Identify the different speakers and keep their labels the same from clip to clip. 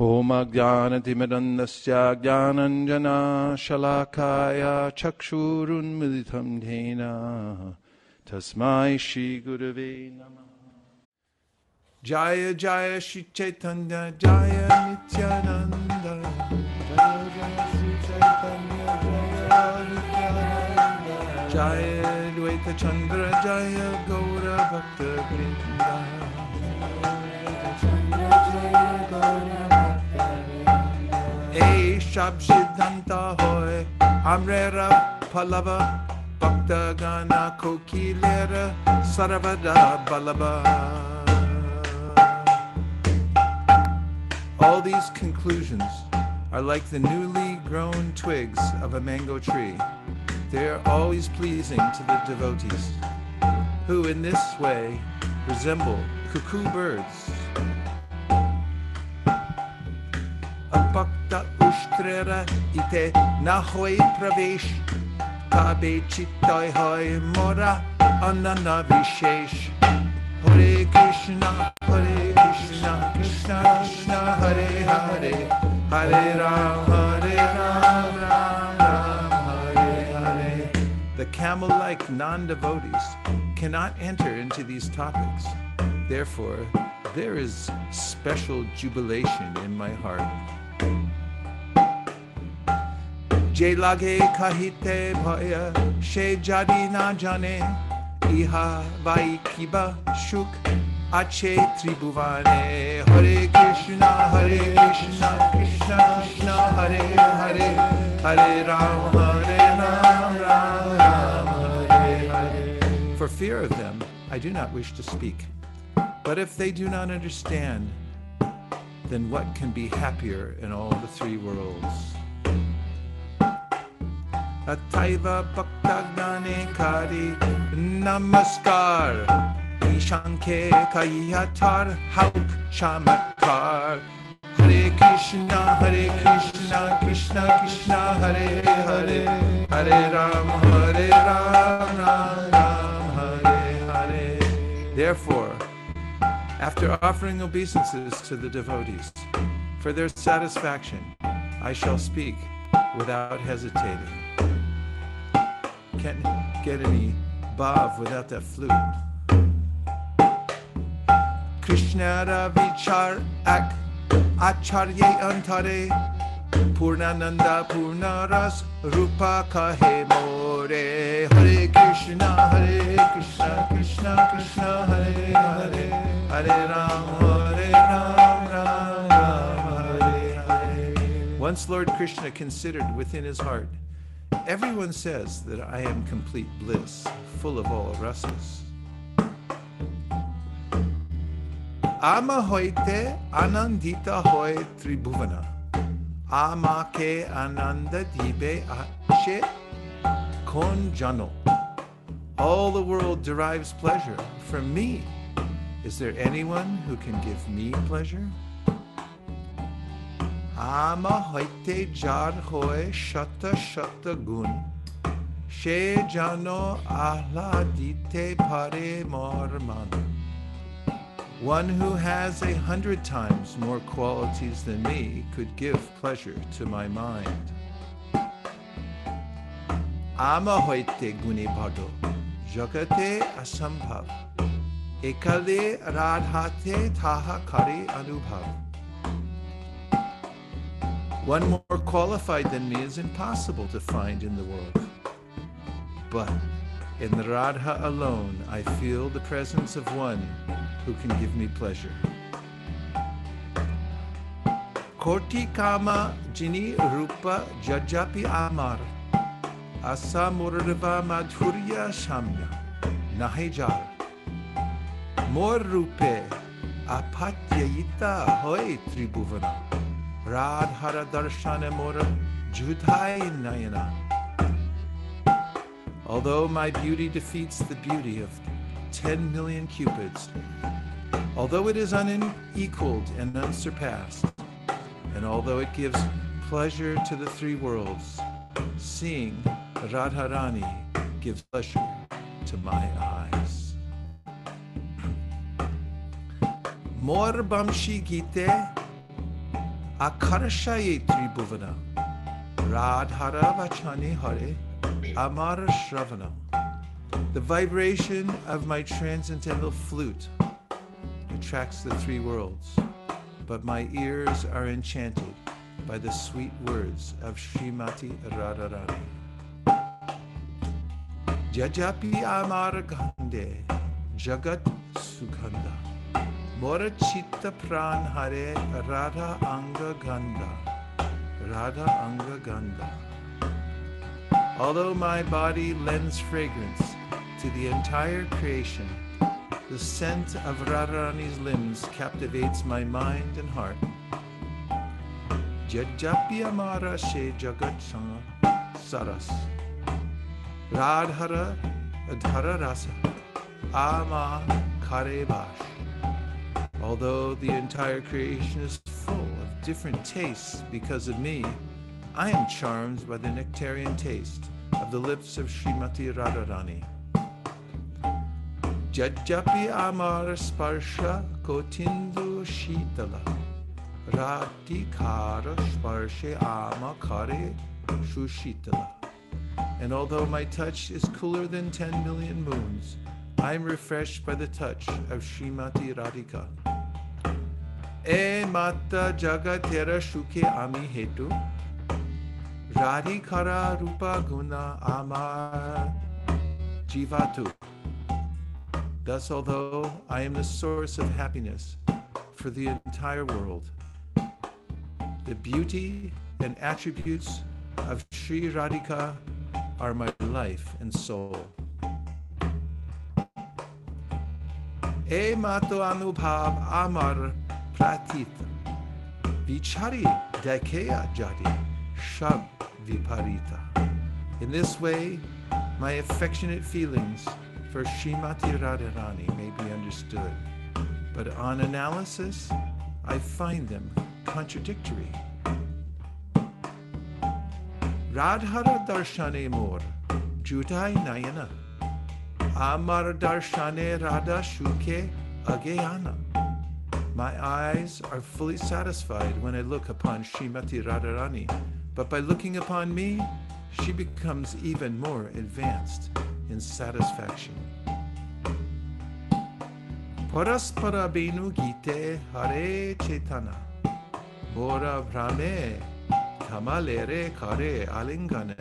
Speaker 1: होमज्ञानतिमदन्दस्य ज्ञानञ्जनाशलाकाय चक्षुरुन्मिलितं धेन तस्मै श्रीगुरवे नमः जय जय श्री चैतन्य जय नित्यानन्द जय श्री जय जय द्वैतचन्द्र जय गौरभक्तवृन्द जय गौर সব সিদ্ধান্ত হয় আমরেরা Bhaktagana ভক্তগণ কোকিলের All these conclusions are like the newly grown twigs of a mango tree. They are always pleasing to the devotees, who in this way resemble cuckoo birds. A bhakta Trera nahoi chitai mora anana vishesh Hare Krishna, Hare Krishna, Krishna Krishna, Hare Hare Hare Ram, Hare Ram, Ram Ram, Hare Hare The camel-like non-devotees cannot enter into these topics. Therefore, there is special jubilation in my heart. যে লাগে খাহিতে ভয়া সে জানি না জানে ইহা by কিবা সুখ আছে ত্রিভুবনে হরে কৃষ্ণ হরে কৃষ্ণ কৃষ্ণ কৃষ্ণ হরে হরে হরে রাম হরে Ram Ram Ram Hare Hare For fear of them, I do not wish to speak. But if they do not understand, then what can be happier in all the three worlds? Ataiva Bhaktagane Kari Namaskar Ishanke Kayatar Haup Chamakar Hare Krishna Hare Krishna Krishna Krishna Hare Hare Hare Ram Hare Ram Ram Hare Hare Therefore, after offering obeisances to the devotees, for their satisfaction, I shall speak without hesitating. Can't get any Bhav without that flute. Krishna Ravichar Ak Acharye Antare Purnananda Purnaras Rupa Kahe More Hare Krishna Hare Krishna Krishna Krishna Hare Hare Hare Ram Hare Ram Ram Ram Hare Hare Once Lord Krishna considered within his heart Everyone says that I am complete bliss, full of all rasas. Ama hoite anandita hoy tribhuvana. ke ananda dibe ashe konjano. All the world derives pleasure from me. Is there anyone who can give me pleasure? Ama hoite jar hoe shata shata gun. One who has a hundred times more qualities than me could give pleasure to my mind. Ama guni padu Jagate asambhav. Ekale radhate taha kare anubhav. One more qualified than me is impossible to find in the world. But in the Radha alone, I feel the presence of one who can give me pleasure. Koti kama jini rupa jajapi amar asa murriva madhurya shamya nahejar mor rupe apatyayita hoy tribhuvana. Radhara Darshana Mora Judhai Nayana. Although my beauty defeats the beauty of 10 million cupids, although it is unequaled and unsurpassed, and although it gives pleasure to the three worlds, seeing Radharani gives pleasure to my eyes. Mor Bamshi Gita akarshaya tribhuvana, radhara vachani hare, The vibration of my transcendental flute attracts the three worlds, but my ears are enchanted by the sweet words of Srimati Radharani. Jajapi Amar Gande Jagat Sukhanda. Bora Chitta Pran Hare Radha Anga Ganda. Radha Anga Ganda. Although my body lends fragrance to the entire creation, the scent of Radharani's limbs captivates my mind and heart. Jajapya Mara She Jagat Saras. Radhara Adhara Rasa. Ama Kare Bash. Although the entire creation is full of different tastes because of me, I am charmed by the nectarian taste of the lips of Srimati Radharani. Jajapi Amar Sparsha Kotindu Shitala Radhikara Sparshe Amakare Shushitala. And although my touch is cooler than 10 million moons, I am refreshed by the touch of Srimati Radhika. ए माता जगतेर सुखे आमी हेतु রাধিখারা রূপা গুণা আমার jivatu. Thus, although I am the source of happiness for the entire world, the beauty and attributes of Sri Radhika are my life and soul. E mato anubhav amar atita. Vichari dakaya jati viparita. In this way, my affectionate feelings for Shrimati Radharani may be understood, but on analysis, I find them contradictory. Radhara Darshane Mor, Judai Nayana, Amar Darshane Radha Shuke Agayana. My eyes are fully satisfied when I look upon Shrimati Radharani, but by looking upon me, she becomes even more advanced in satisfaction. Paraspara benu gite hare bora brahme tamalere kare alingana.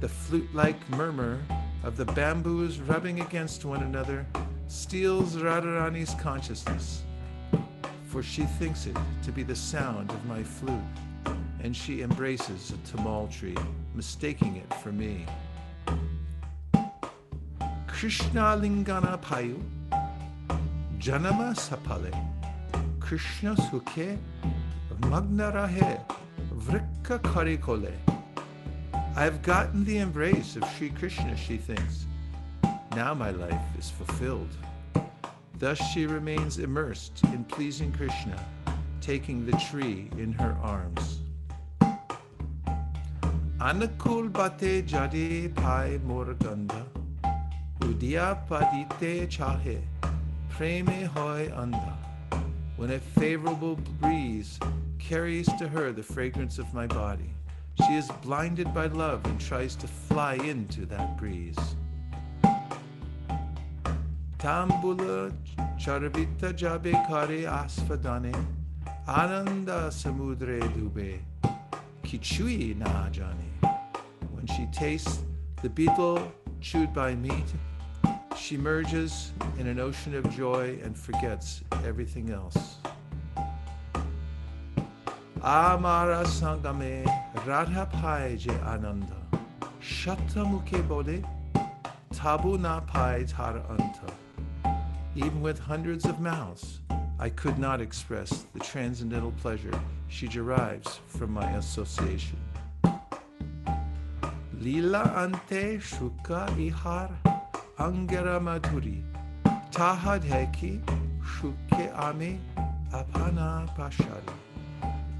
Speaker 1: The flute like murmur of the bamboos rubbing against one another steals Radharani's consciousness, for she thinks it to be the sound of my flute, and she embraces a tamal tree, mistaking it for me. Krishna Lingana Payu Janama Sapale Krishna Sukhe Magna Rahe Vrikka Karikole I've gotten the embrace of Sri Krishna, she thinks now my life is fulfilled. Thus she remains immersed in pleasing Krishna, taking the tree in her arms. Anakul bate jadi pai morganda, udia padite chahe, preme hoy anda. When a favorable breeze carries to her the fragrance of my body, she is blinded by love and tries to fly into that breeze. Tambula charavita Jabe Kare Asfadane Ananda Samudre Dube Kichui Na jani. When she tastes the betel chewed by meat, she merges in an ocean of joy and forgets everything else. Amara Sangame Radha pai Je Ananda Shatamukhe bode Tabu Na Pai Tara Anta. Even with hundreds of mouths, I could not express the transcendental pleasure she derives from my association. Lila ante shuka ihar angara madhuri tahad heki shuke ami apana pashari.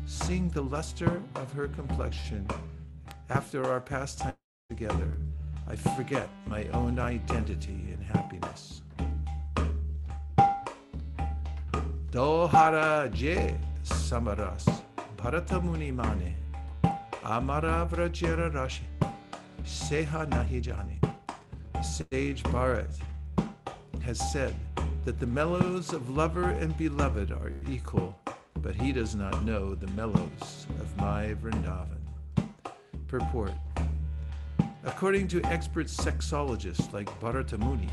Speaker 1: Seeing the luster of her complexion after our pastime together, I forget my own identity and happiness. Dohara je samaras Bharatamuni mane Amara rashi Seha nahi Sage Bharat has said that the mellows of lover and beloved are equal, but he does not know the mellows of my Vrindavan. Purport According to expert sexologists like Bharatamuni,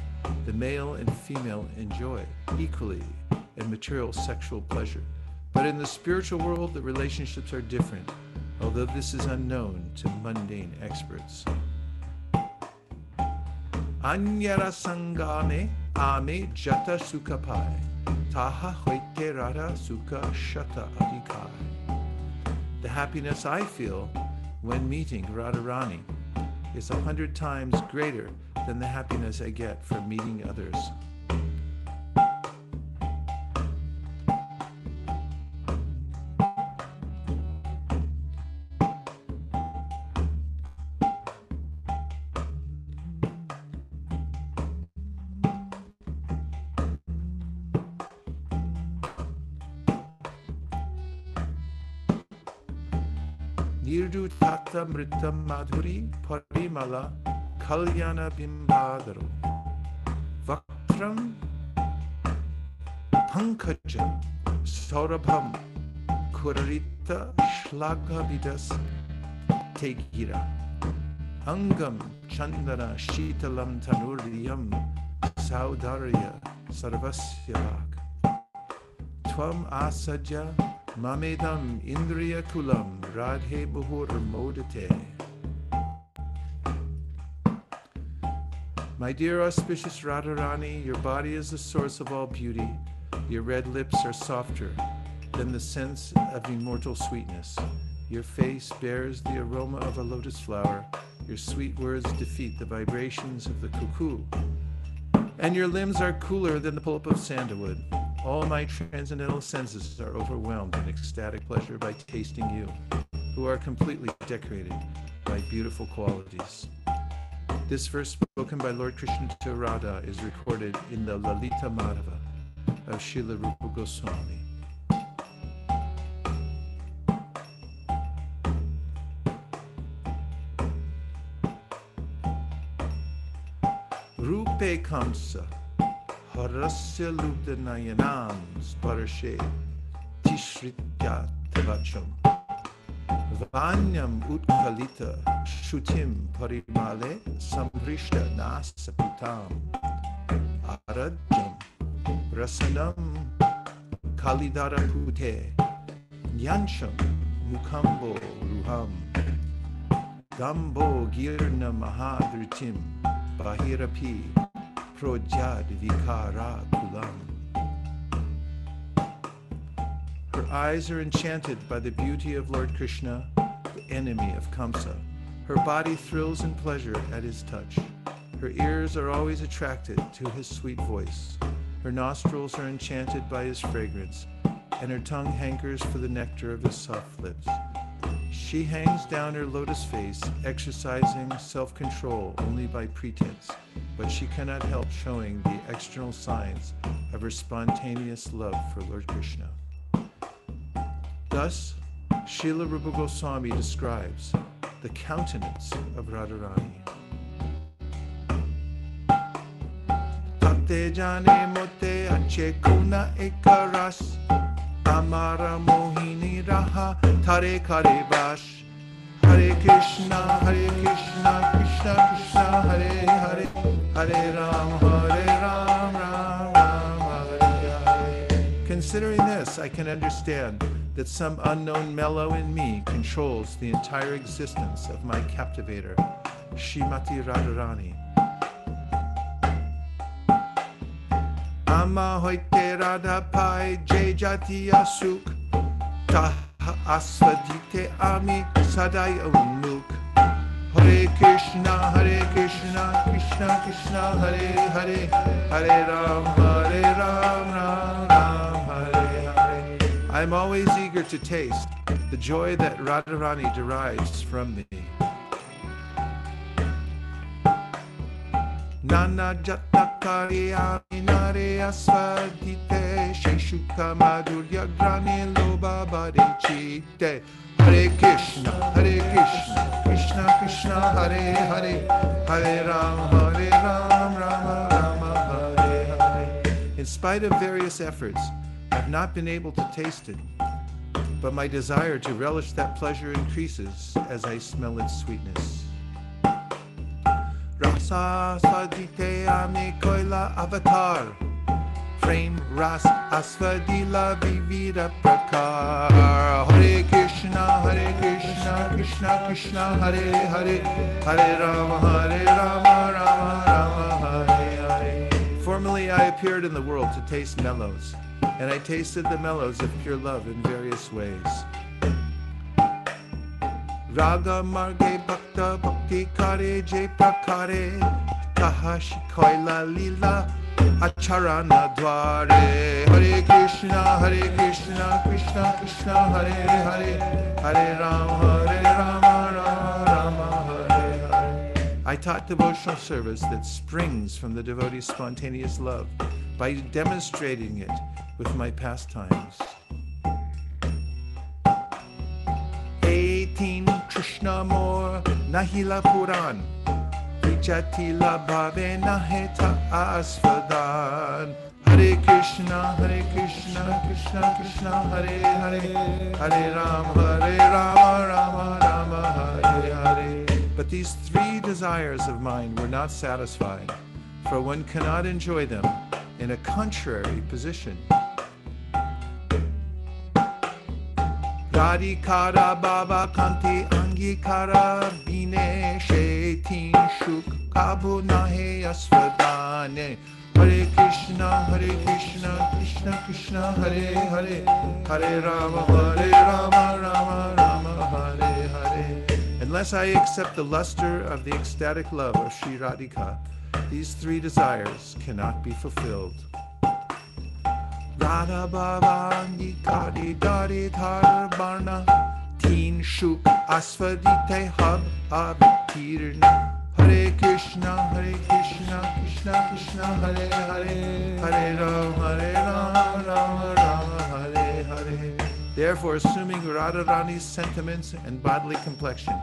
Speaker 1: the male and female enjoy equally and material sexual pleasure. But in the spiritual world, the relationships are different, although this is unknown to mundane experts. Anyara sangame ame jata sukapai taha hoite rara sukha shata adikai. The happiness I feel when meeting Radharani is a hundred times greater than the happiness I get from meeting others. Virdu Tata Mrita Madhuri Parimala Kalyana Bimbadaru Vakram Pankaja Saurabham Kurarita Shlaga Vidas Tegira Angam Chandana Shitalam Tanuriyam Saudarya Sarvasya Tvam Asaja Mamedam Indriya Kulam radhe My dear auspicious Radharani, your body is the source of all beauty. Your red lips are softer than the sense of immortal sweetness. Your face bears the aroma of a lotus flower. Your sweet words defeat the vibrations of the cuckoo. And your limbs are cooler than the pulp of sandalwood. All my transcendental senses are overwhelmed in ecstatic pleasure by tasting you, who are completely decorated by beautiful qualities. This verse spoken by Lord Krishna to Radha is recorded in the Lalita Madhava of Srila Rupa Goswami. Rupe Kamsa parasya lubdanayanam sparashe tishritya tevacham vanyam utkalita shutim parimale Samrishta nasapitam arajam rasanam kalidara pute nyancham mukambo ruham gambo girna mahadritim bahirapi vikara kulam. Her eyes are enchanted by the beauty of Lord Krishna, the enemy of Kamsa. Her body thrills in pleasure at his touch. Her ears are always attracted to his sweet voice. Her nostrils are enchanted by his fragrance, and her tongue hankers for the nectar of his soft lips. She hangs down her lotus face, exercising self control only by pretense, but she cannot help showing the external signs of her spontaneous love for Lord Krishna. Thus, Srila Rupa Goswami describes the countenance of Radharani. Tate jane mote ache kuna ikaras Mohini Raha Tare Kare Bash Hare Krishna Hare Krishna Krishna Krishna Hare Hare Hare Ram Hare Ram Ram Ram Hare Hare Considering this I can understand that some unknown mellow in me controls the entire existence of my captivator, Shrimati Radharani. Ama hoite pai asuk. asvadite ami sadai unuk. Hare Krishna, Hare Krishna, Krishna Krishna, Hare Hare, Hare Ram, Hare Ram, Ram Ram, Hare Hare. I'm always eager to taste the joy that Radharani derives from me. Nana Loba Hare Krishna Hare Krishna Krishna Krishna Hare Hare Hare Hare Rama Rama Hare Hare In spite of various efforts, I've not been able to taste it, but my desire to relish that pleasure increases as I smell its sweetness. Rasa Svaditya Nikoila Avatar Frame Ras Asvadila Vivida Prakar Hare Krishna Hare Krishna Krishna Krishna Hare Hare Hare Rama Hare Rama Rama Rama Hare Hare Formerly I appeared in the world to taste mellows, and I tasted the mellows of pure love in various ways. Raga Marge Bhakta Bhakti Kare Je Prakare Taha Shikoila Lila Acharana Dware Hare Krishna Hare Krishna Krishna Krishna Hare Hare Hare Rama Hare Rama Rama Rama I taught devotional service that springs from the devotee's spontaneous love by demonstrating it with my pastimes. 18 Krishna more. Nahila Puran. Vichatila Bhave Naheta Asvadan. Hare Krishna, Hare Krishna, Krishna Krishna, Hare Hare, Hare Ram Hare Rama, Rama Rama, Hare Hare. But these three desires of mine were not satisfied, for one cannot enjoy them in a contrary position. Radhikara Baba Kanti رنگی کرابینه شیتین شوک کابو نهی اسودانه هره کشنا هره کشنا کشنا کشنا هره هره هره راما هره راما راما راما هره هره Unless I accept the luster of the ecstatic love of Sri Radhika, these three desires cannot be fulfilled. Radha Bhavangi Kadi Dari Thar Barna Hare Krishna Hare Krishna Krishna Krishna Hare Hare Hare Ram Hare Ram Ram Ram Hare Hare Therefore assuming Radharani's sentiments and bodily complexion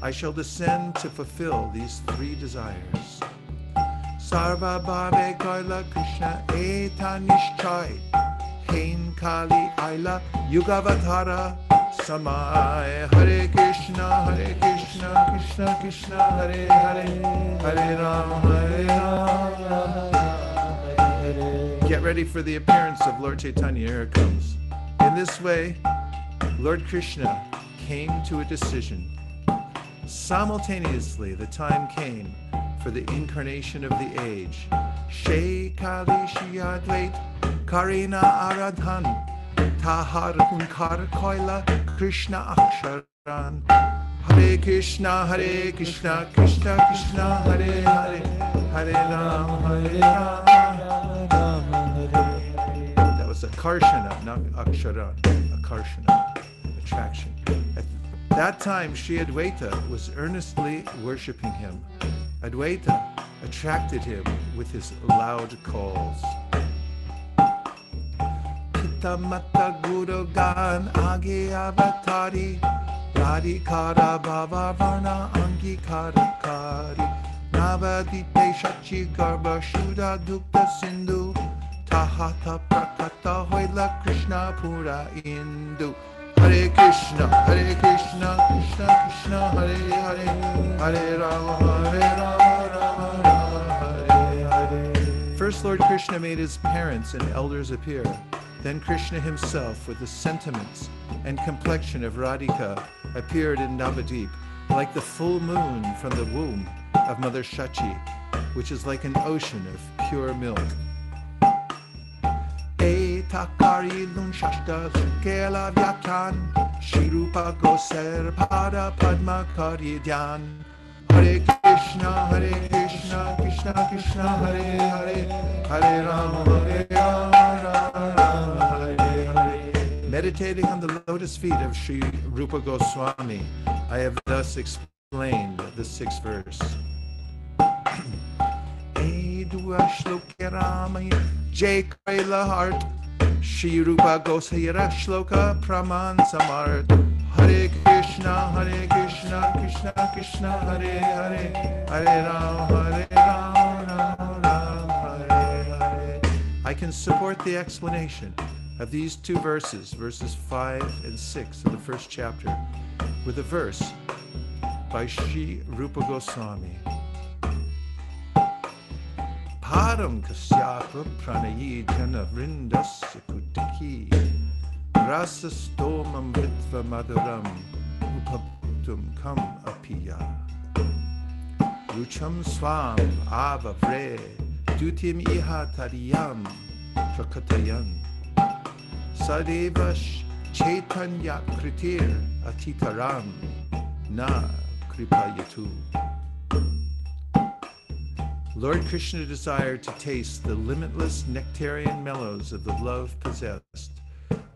Speaker 1: I shall descend to fulfill these three desires Sarva Bhave Kaila Krishna etanishchay, Hain Kali Aila Yugavatara समाय हरे krishna Hare krishna krishna krishna Hare Hare Get ready for the appearance of Lord Chaitanya. Here it comes. In this way, Lord Krishna came to a decision. Simultaneously, the time came for the incarnation of the age. Shekali Shiyadvait Karina Aradhan Tahar Hunkar Koila Krishna Aksharan Hare Krishna Hare Krishna Krishna Krishna Hare Hare Hare Ram Hare Ram That was Akarshana, not Aksharan. Akarshana, attraction. At that time, Sri Advaita was earnestly worshipping him. Advaita attracted him with his loud calls. Mata Guru Gan Agi Avatari Kari Shachi Garba Dukta Sindhu Tahata Prakata Krishna Pura Indu Hare Krishna, Hare Krishna, Krishna Krishna, Hare Hare, Hare Rama, Hare Rama, Rama Rama, Hare Hare. First Lord Krishna made his parents and elders appear. Then Krishna himself, with the sentiments and complexion of Radhika, appeared in Navadip like the full moon from the womb of Mother Shachi, which is like an ocean of pure milk. Takari lun shashta kela vyakyan Shirupa goser pada padma kari karidyan Hare Krishna Hare Krishna Krishna Krishna Hare Hare Hare Rama Hare Rama Meditating on the lotus feet of Sri Rupa Goswami, I have thus explained the sixth verse. J. Kaila Hart, Sri Rupa Gosayara Shloka Praman Samart, Hare Krishna, Hare Krishna, Krishna Krishna, Hare Hare, Hare Ram, Hare Ram, Ram Ram, Hare Hare. I can support the explanation of these two verses, verses 5 and 6 of the first chapter, with a verse by Sri Rupa Goswami. Param kasyapa pranayi jana vrindasya kutiki rasastomam vitva madaram upabhuktum kam apiya rucham swam avavre dutim iha tariyam prakatayan Sadeva Chaitanya Kritir Atitaram Na Kripayatu. Lord Krishna desired to taste the limitless nectarian mellows of the love possessed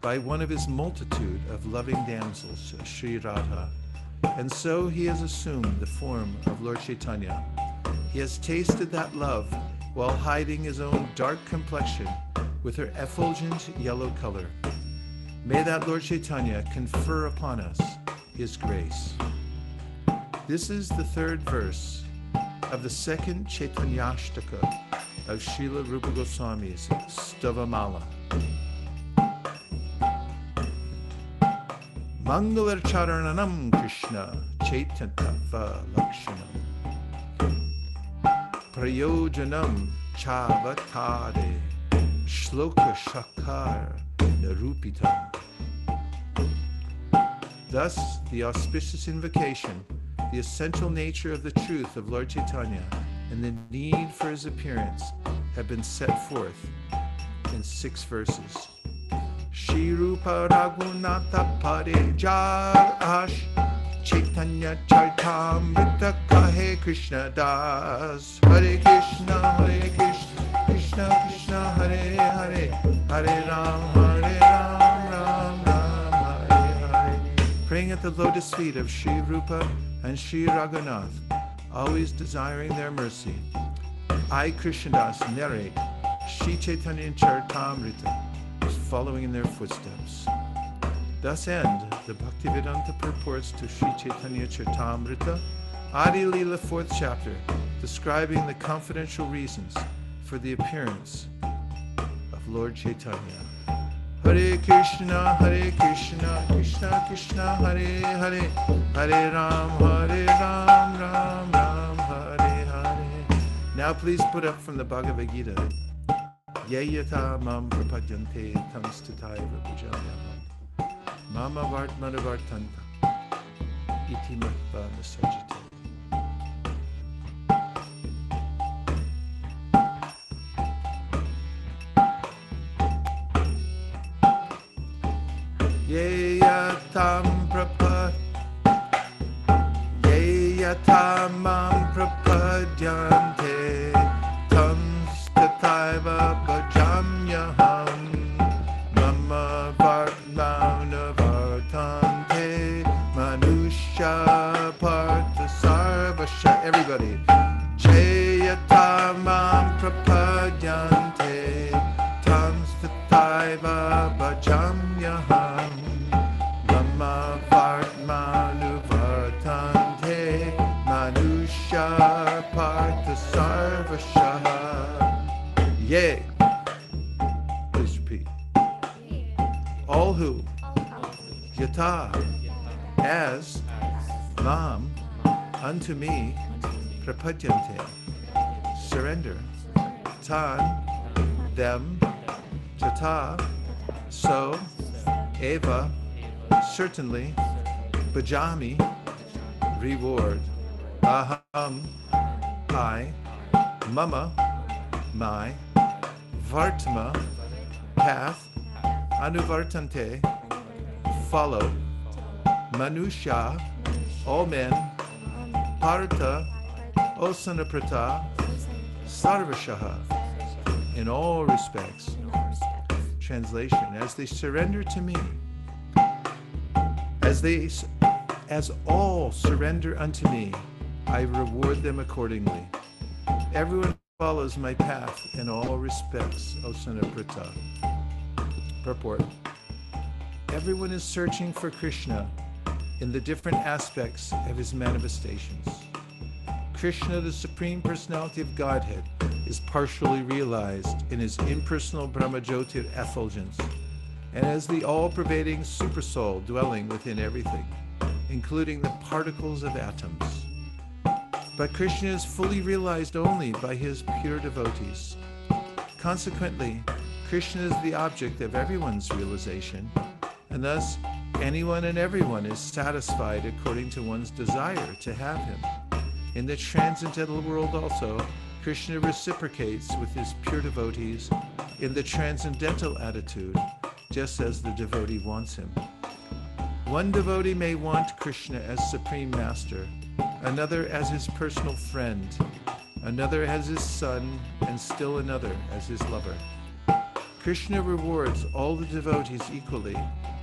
Speaker 1: by one of his multitude of loving damsels, Sri Radha. And so he has assumed the form of Lord Chaitanya. He has tasted that love while hiding his own dark complexion with her effulgent yellow color. May that Lord Chaitanya confer upon us his grace. This is the third verse of the second Chaitanyashtaka of Srila Rupa Goswami's Stavamala. Mangalar Krishna Chaitantava Lakshanam Prayojanam Chavatade Shloka Shakar Narupita. Thus, the auspicious invocation, the essential nature of the truth of Lord Chaitanya, and the need for his appearance have been set forth in six verses. Shirupa Raghunatha Parijar Ash Chaitanya Charitamrita Kahe Krishna Das Hare Krishna Hare Ram, Hare Ram, Ram Ram, Hare Hare. Praying at the lotus feet of Sri Rupa and Sri Raghunath, always desiring their mercy. I, Krishnadas, narrate Sri Chaitanya Charitamrita, following in their footsteps. Thus end the Bhaktivedanta purports to Sri Chaitanya Charitamrita, Adi Lila fourth chapter, describing the confidential reasons for the appearance Lord Chaitanya. Hare Krishna, Hare Krishna, Krishna Krishna, Hare Hare, Hare Ram, Hare Ram, Ram Ram, Hare Hare. Now please put up from the Bhagavad Gita. Yayata mam prapadyante tam stutaya rapajayamam. Mama vart madavartanta. Iti matva nasajita. ये यथा मां प्रपजन्ते तं to me, prapadyante, surrender, tan, them, tata, so, eva, certainly, bajami, reward, aham, I, mama, my, vartma, path, anuvartante, follow, manusha, all men, Partha, Osanaprata Sarvashaha in all respects. Translation As they surrender to me, as they as all surrender unto me, I reward them accordingly. Everyone follows my path in all respects, Osanaprata. Purport. Everyone is searching for Krishna in the different aspects of his manifestations. Krishna, the Supreme Personality of Godhead, is partially realized in his impersonal Brahmajyotir effulgence and as the all pervading Supersoul dwelling within everything, including the particles of atoms. But Krishna is fully realized only by his pure devotees. Consequently, Krishna is the object of everyone's realization, and thus Anyone and everyone is satisfied according to one's desire to have him. In the transcendental world also, Krishna reciprocates with his pure devotees in the transcendental attitude, just as the devotee wants him. One devotee may want Krishna as Supreme Master, another as his personal friend, another as his son, and still another as his lover. Krishna rewards all the devotees equally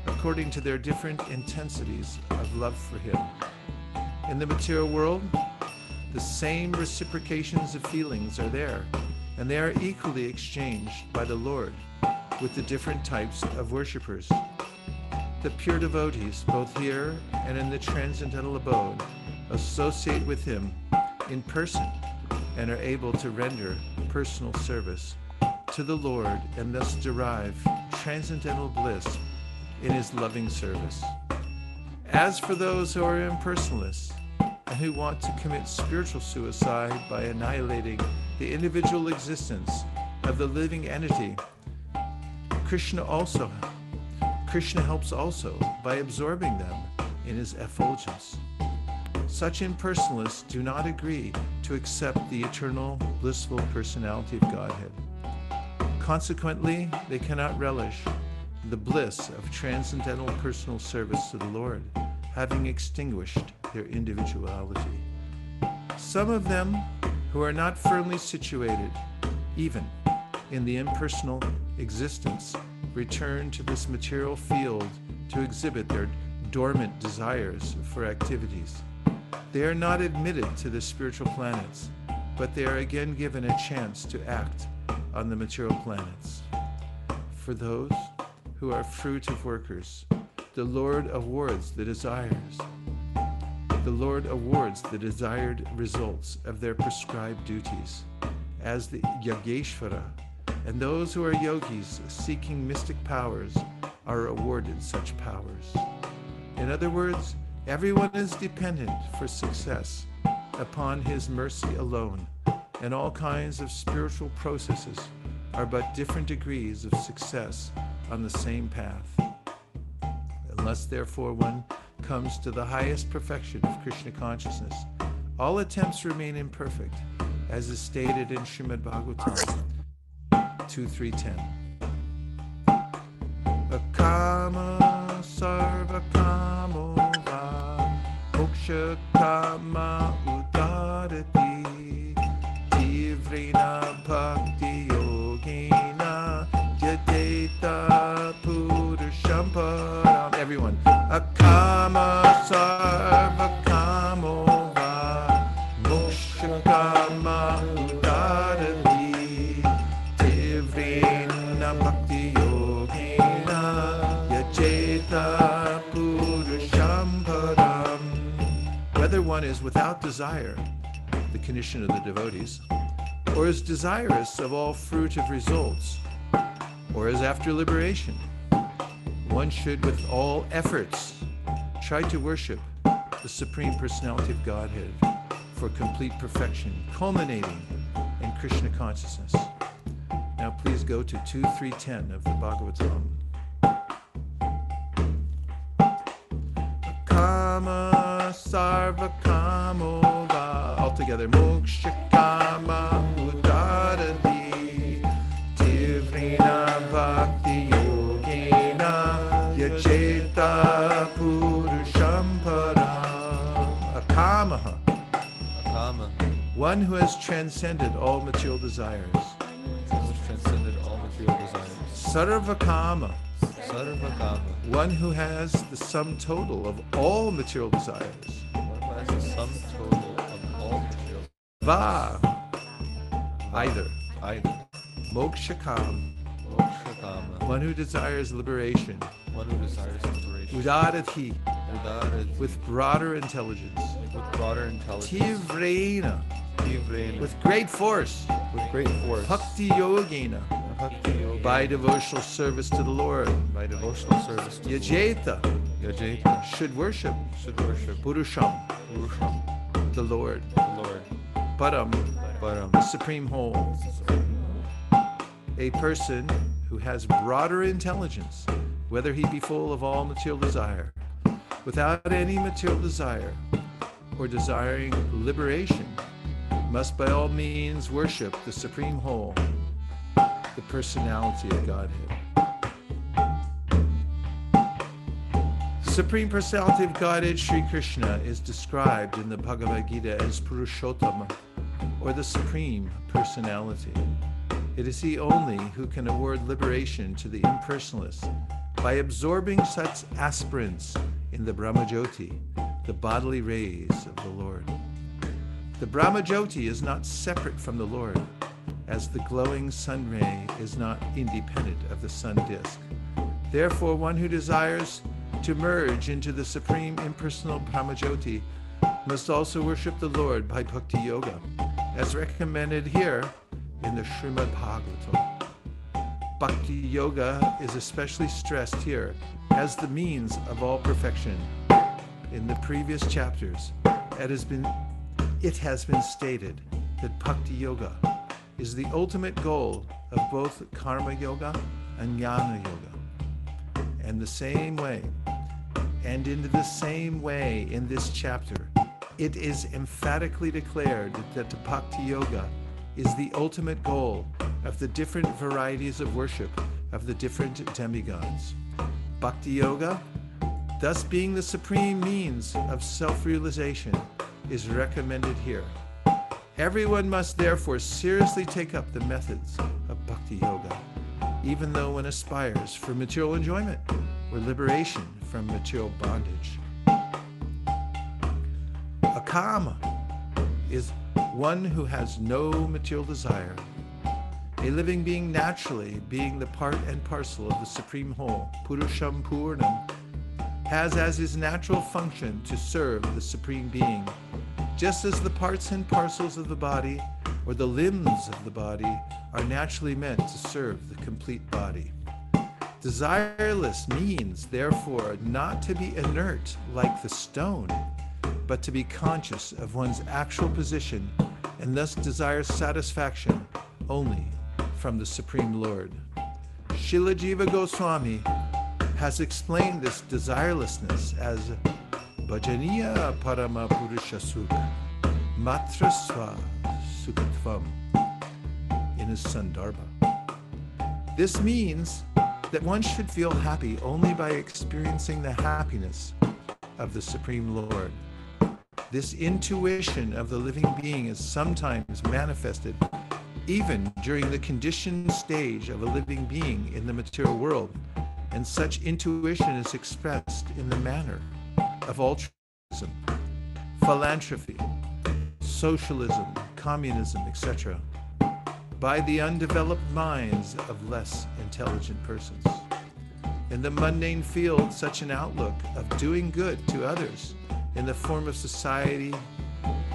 Speaker 1: according to their different intensities of love for Him. In the material world, the same reciprocations of feelings are there, and they are equally exchanged by the Lord with the different types of worshippers. The pure devotees, both here and in the transcendental abode, associate with Him in person and are able to render personal service to the Lord and thus derive transcendental bliss in his loving service. As for those who are impersonalists and who want to commit spiritual suicide by annihilating the individual existence of the living entity, Krishna also Krishna helps also by absorbing them in his effulgence. Such impersonalists do not agree to accept the eternal blissful personality of Godhead. Consequently, they cannot relish the bliss of transcendental personal service to the Lord, having extinguished their individuality. Some of them who are not firmly situated, even in the impersonal existence, return to this material field to exhibit their dormant desires for activities. They are not admitted to the spiritual planets, but they are again given a chance to act on the material planets. For those who are of workers. The Lord awards the desires. The Lord awards the desired results of their prescribed duties, as the Yageshvara, and those who are yogis seeking mystic powers are awarded such powers. In other words, everyone is dependent for success upon his mercy alone, and all kinds of spiritual processes are but different degrees of success on the same path. Unless, therefore, one comes to the highest perfection of Krishna consciousness, all attempts remain imperfect, as is stated in Shrimad Bhagavatam 2.3.10. Akama sarvakamo va moksha kama udarati tivrina bhakti Param. Everyone. Akama Sarva Kamo Va Tivrena Bhakti Yajeta Param. Whether one is without desire, the condition of the devotees, or is desirous of all fruit of results, or as after liberation. One should, with all efforts, try to worship the Supreme Personality of Godhead for complete perfection, culminating in Krishna consciousness. Now, please go to 2310 of the Bhagavatam. Kama sarva kamova, altogether moksha kama udadadi. योगेना भक्ति योगेना यचेता पुरुषं Akamaha. Akama. One who has transcended all material desires. Has Transcended all material desires. Sarvakama. Sarvakama. One who has the sum total of all material desires.
Speaker 2: One who has the sum total of all material desires.
Speaker 1: Va. Either. Either. Mokshakam. Mokshakama. One who desires liberation.
Speaker 2: One who desires liberation.
Speaker 1: Udarati.
Speaker 2: Udarati.
Speaker 1: With broader intelligence.
Speaker 2: With broader intelligence.
Speaker 1: Tivrena.
Speaker 2: Tivrena.
Speaker 1: With great force.
Speaker 2: With great force.
Speaker 1: Bhakti yogena. By devotional service to the Lord.
Speaker 2: By devotional service to
Speaker 1: Yajeta.
Speaker 2: Yajeta.
Speaker 1: Should worship.
Speaker 2: Should worship.
Speaker 1: Purusham.
Speaker 2: Purusham.
Speaker 1: The Lord.
Speaker 2: The Lord.
Speaker 1: Param.
Speaker 2: Param.
Speaker 1: The supreme whole. Supreme a person who has broader intelligence, whether he be full of all material desire, without any material desire, or desiring liberation, must by all means worship the supreme whole, the personality of Godhead. Supreme Personality of Godhead Sri Krishna is described in the Bhagavad Gita as Purushottama, or the Supreme Personality. It is he only who can award liberation to the impersonalists by absorbing such aspirants in the Brahmajyoti, the bodily rays of the Lord. The Brahmajyoti is not separate from the Lord, as the glowing sun ray is not independent of the sun disk. Therefore, one who desires to merge into the supreme impersonal Brahmajyoti must also worship the Lord by bhakti yoga, as recommended here in the Srimad Bhagavatam. Bhakti Yoga is especially stressed here as the means of all perfection. In the previous chapters, it has been, it has been stated that Bhakti Yoga is the ultimate goal of both Karma Yoga and Jnana Yoga. And the same way, and in the same way in this chapter, it is emphatically declared that the Bhakti Yoga is the ultimate goal of the different varieties of worship of the different demigods. Bhakti Yoga, thus being the supreme means of self realization, is recommended here. Everyone must therefore seriously take up the methods of Bhakti Yoga, even though one aspires for material enjoyment or liberation from material bondage. Akama is one who has no material desire, a living being naturally being the part and parcel of the supreme whole, Purusham Purnam, has as his natural function to serve the supreme being, just as the parts and parcels of the body or the limbs of the body are naturally meant to serve the complete body. Desireless means, therefore, not to be inert like the stone but to be conscious of one's actual position and thus desire satisfaction only from the Supreme Lord. Srila Jiva Goswami has explained this desirelessness as Bhajaniya Parama Purusha Sukha Matrasva Sukhatvam in his Sandarbha. This means that one should feel happy only by experiencing the happiness of the Supreme Lord. This intuition of the living being is sometimes manifested even during the conditioned stage of a living being in the material world, and such intuition is expressed in the manner of altruism, philanthropy, socialism, communism, etc., by the undeveloped minds of less intelligent persons. In the mundane field, such an outlook of doing good to others in the form of society,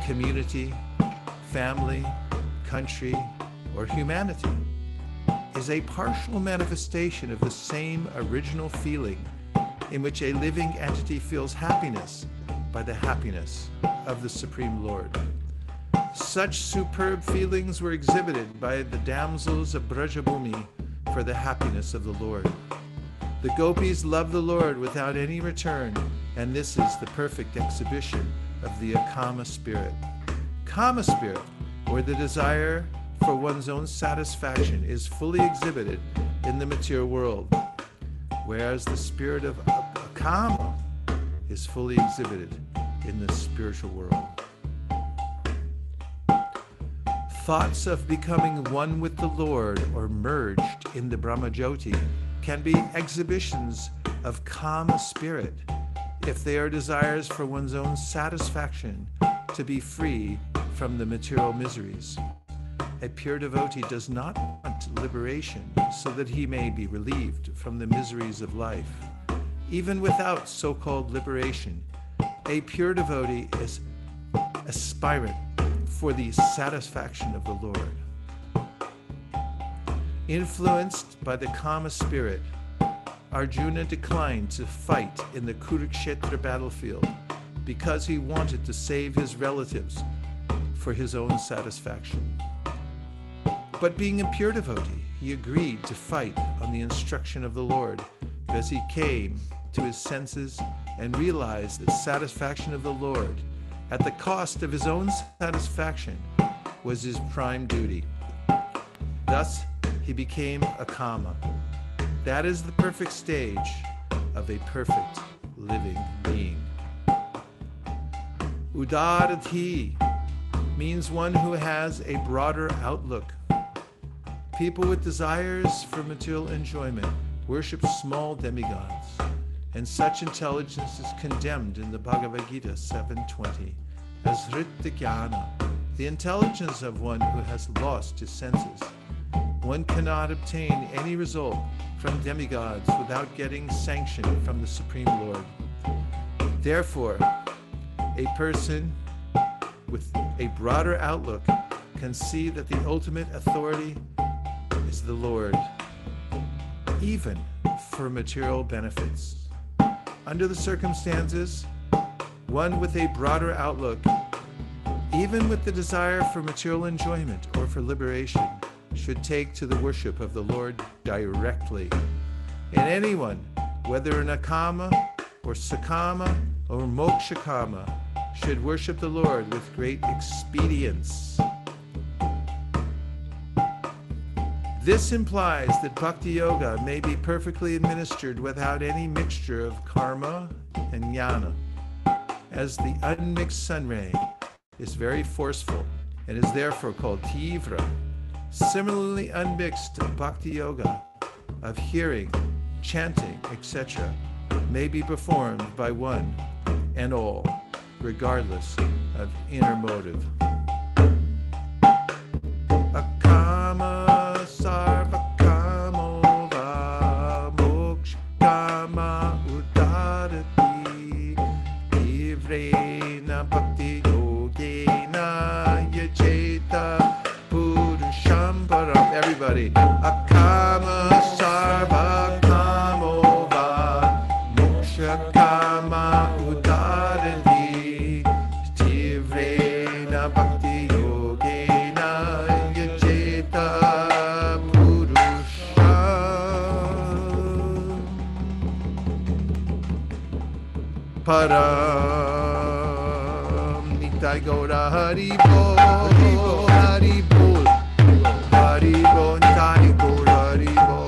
Speaker 1: community, family, country, or humanity, is a partial manifestation of the same original feeling in which a living entity feels happiness by the happiness of the Supreme Lord. Such superb feelings were exhibited by the damsels of Brajabhumi for the happiness of the Lord. The gopis love the Lord without any return, and this is the perfect exhibition of the Akama spirit. Kama spirit, or the desire for one's own satisfaction, is fully exhibited in the material world, whereas the spirit of Akama is fully exhibited in the spiritual world. Thoughts of becoming one with the Lord or merged in the Brahmajyoti can be exhibitions of kama spirit if they are desires for one's own satisfaction to be free from the material miseries. A pure devotee does not want liberation so that he may be relieved from the miseries of life. Even without so called liberation, a pure devotee is aspirant for the satisfaction of the Lord. Influenced by the Kama spirit, Arjuna declined to fight in the Kurukshetra battlefield because he wanted to save his relatives for his own satisfaction. But being a pure devotee, he agreed to fight on the instruction of the Lord as he came to his senses and realized that satisfaction of the Lord at the cost of his own satisfaction was his prime duty. Thus, he became akama. That is the perfect stage of a perfect living being. Udarati means one who has a broader outlook. People with desires for material enjoyment worship small demigods, and such intelligence is condemned in the Bhagavad Gita 7.20 as Ritta the intelligence of one who has lost his senses. One cannot obtain any result from demigods without getting sanction from the Supreme Lord. Therefore, a person with a broader outlook can see that the ultimate authority is the Lord, even for material benefits. Under the circumstances, one with a broader outlook, even with the desire for material enjoyment or for liberation, should take to the worship of the Lord directly. And anyone, whether in akama or sakama or mokshakama, should worship the Lord with great expedience. This implies that bhakti yoga may be perfectly administered without any mixture of karma and jnana, as the unmixed sunray is very forceful and is therefore called tivra, similarly unmixed bhakti yoga of hearing, chanting, etc., may be performed by one and all, regardless of inner motive. Akama Ram Nitai Gaura Hari Bol Hari Bol Nitai Gaura Hari Bol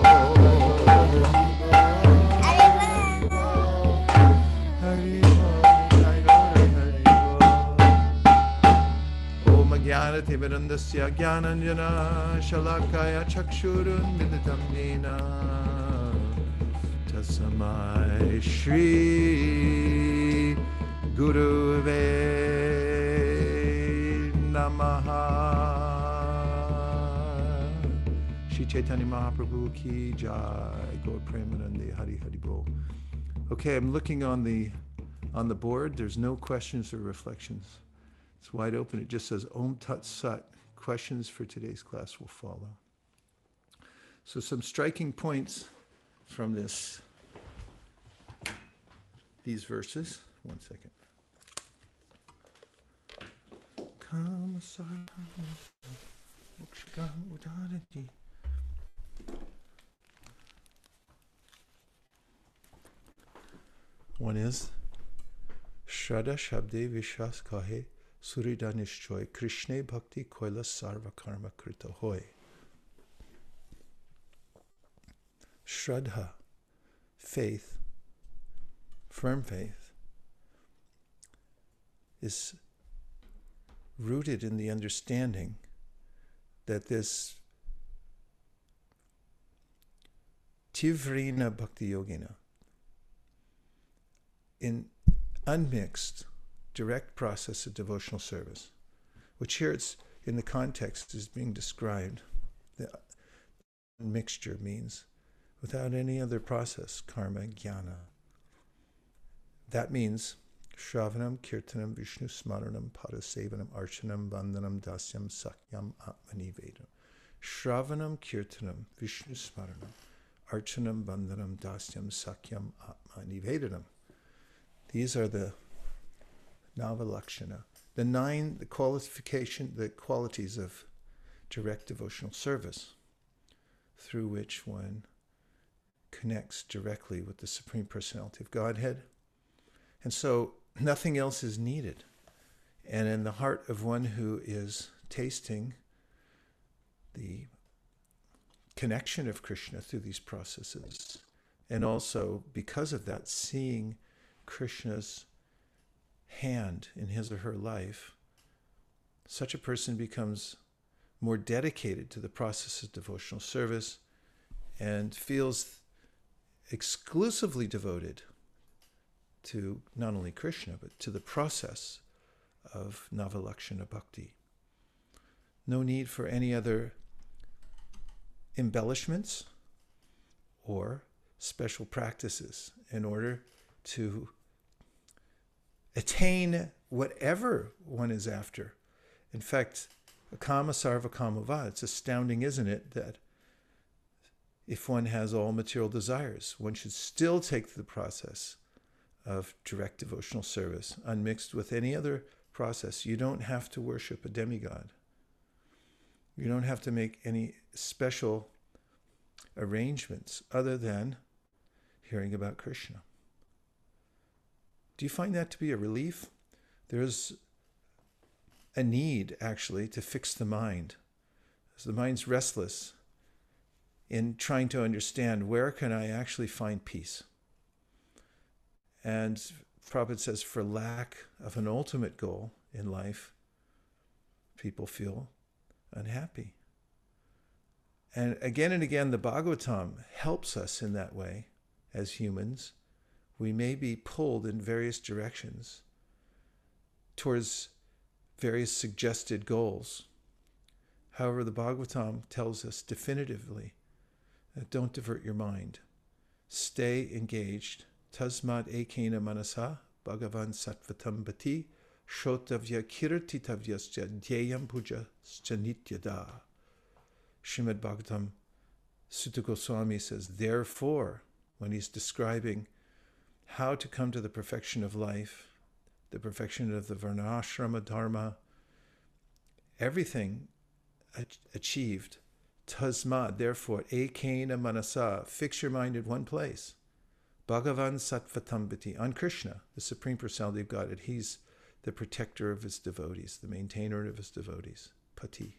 Speaker 1: ज्ञानतिमिरन्दस्य ज्ञानञ्जना शलाकाय चक्षुरुन्मिलितं येन तस्मै Shri. Guruve Namaha Shri Chaitanya Mahaprabhu Ki Jai Gaur Premanande Hari Hari bo. Okay, I'm looking on the on the board. There's no questions or reflections. It's wide open. It just says Om Tat Sat. Questions for today's class will follow. So some striking points from this these verses. One second. homicide, what One is Shraddha Shabde Vishas Kahe Surida Nishchoy Krishna Bhakti Koila Sarva Karma Krita Hoy. Shraddha, faith, firm faith, is rooted in the understanding that this Tivrena Bhakti Yogena, in unmixed, direct process of devotional service, which here it's in the context is being described. The mixture means without any other process, karma, jnana. That means Shravanam, Kirtanam, Vishnu Smaranam, Padasevanam, Archanam, Vandanam, Dasyam, Sakyam, Atmanivedam. Shravanam, Kirtanam, Vishnu Smaranam, Archanam, Vandanam, Dasyam, Sakyam, Atmanivedanam. These are the Navalakshana, the nine the qualification, the qualities of direct devotional service, through which one connects directly with the Supreme Personality of Godhead. And so nothing else is needed. And in the heart of one who is tasting the connection of Krishna through these processes, and also because of that, seeing Krishna's hand in his or her life, such a person becomes more dedicated to the process of devotional service and feels exclusively devoted to not only Krishna, but to the process of Navalakshana Bhakti. No need for any other embellishments or special practices in order to attain whatever one is after. In fact, a kama sarva kamava, it's astounding, isn't it, that if one has all material desires, one should still take the process of direct devotional service, unmixed with any other process. You don't have to worship a demigod. You don't have to make any special arrangements other than hearing about Krishna. Do you find that to be a relief? There's a need, actually, to fix the mind. As the mind's restless in trying to understand where can I actually find peace? And Prabhupada says, for lack of an ultimate goal in life, people feel unhappy. And again and again, the Bhagavatam helps us in that way as humans. We may be pulled in various directions towards various suggested goals. However, the Bhagavatam tells us definitively don't divert your mind, stay engaged, tasmad ekena manasa bhagavan sattvatam bhati shotavya kirtitavyasya dhyayam puja nityada. Shrimad Bhagavatam Suta Goswami says, therefore, when he's describing how to come to the perfection of life, the perfection of the Varnashrama Dharma, everything achieved, tasmad, therefore, ekena manasa, fix your mind at one place. Bhagavan Sattvatambiti, on Krishna, the Supreme Personality of Godhead. He's the protector of his devotees, the maintainer of his devotees, Pati.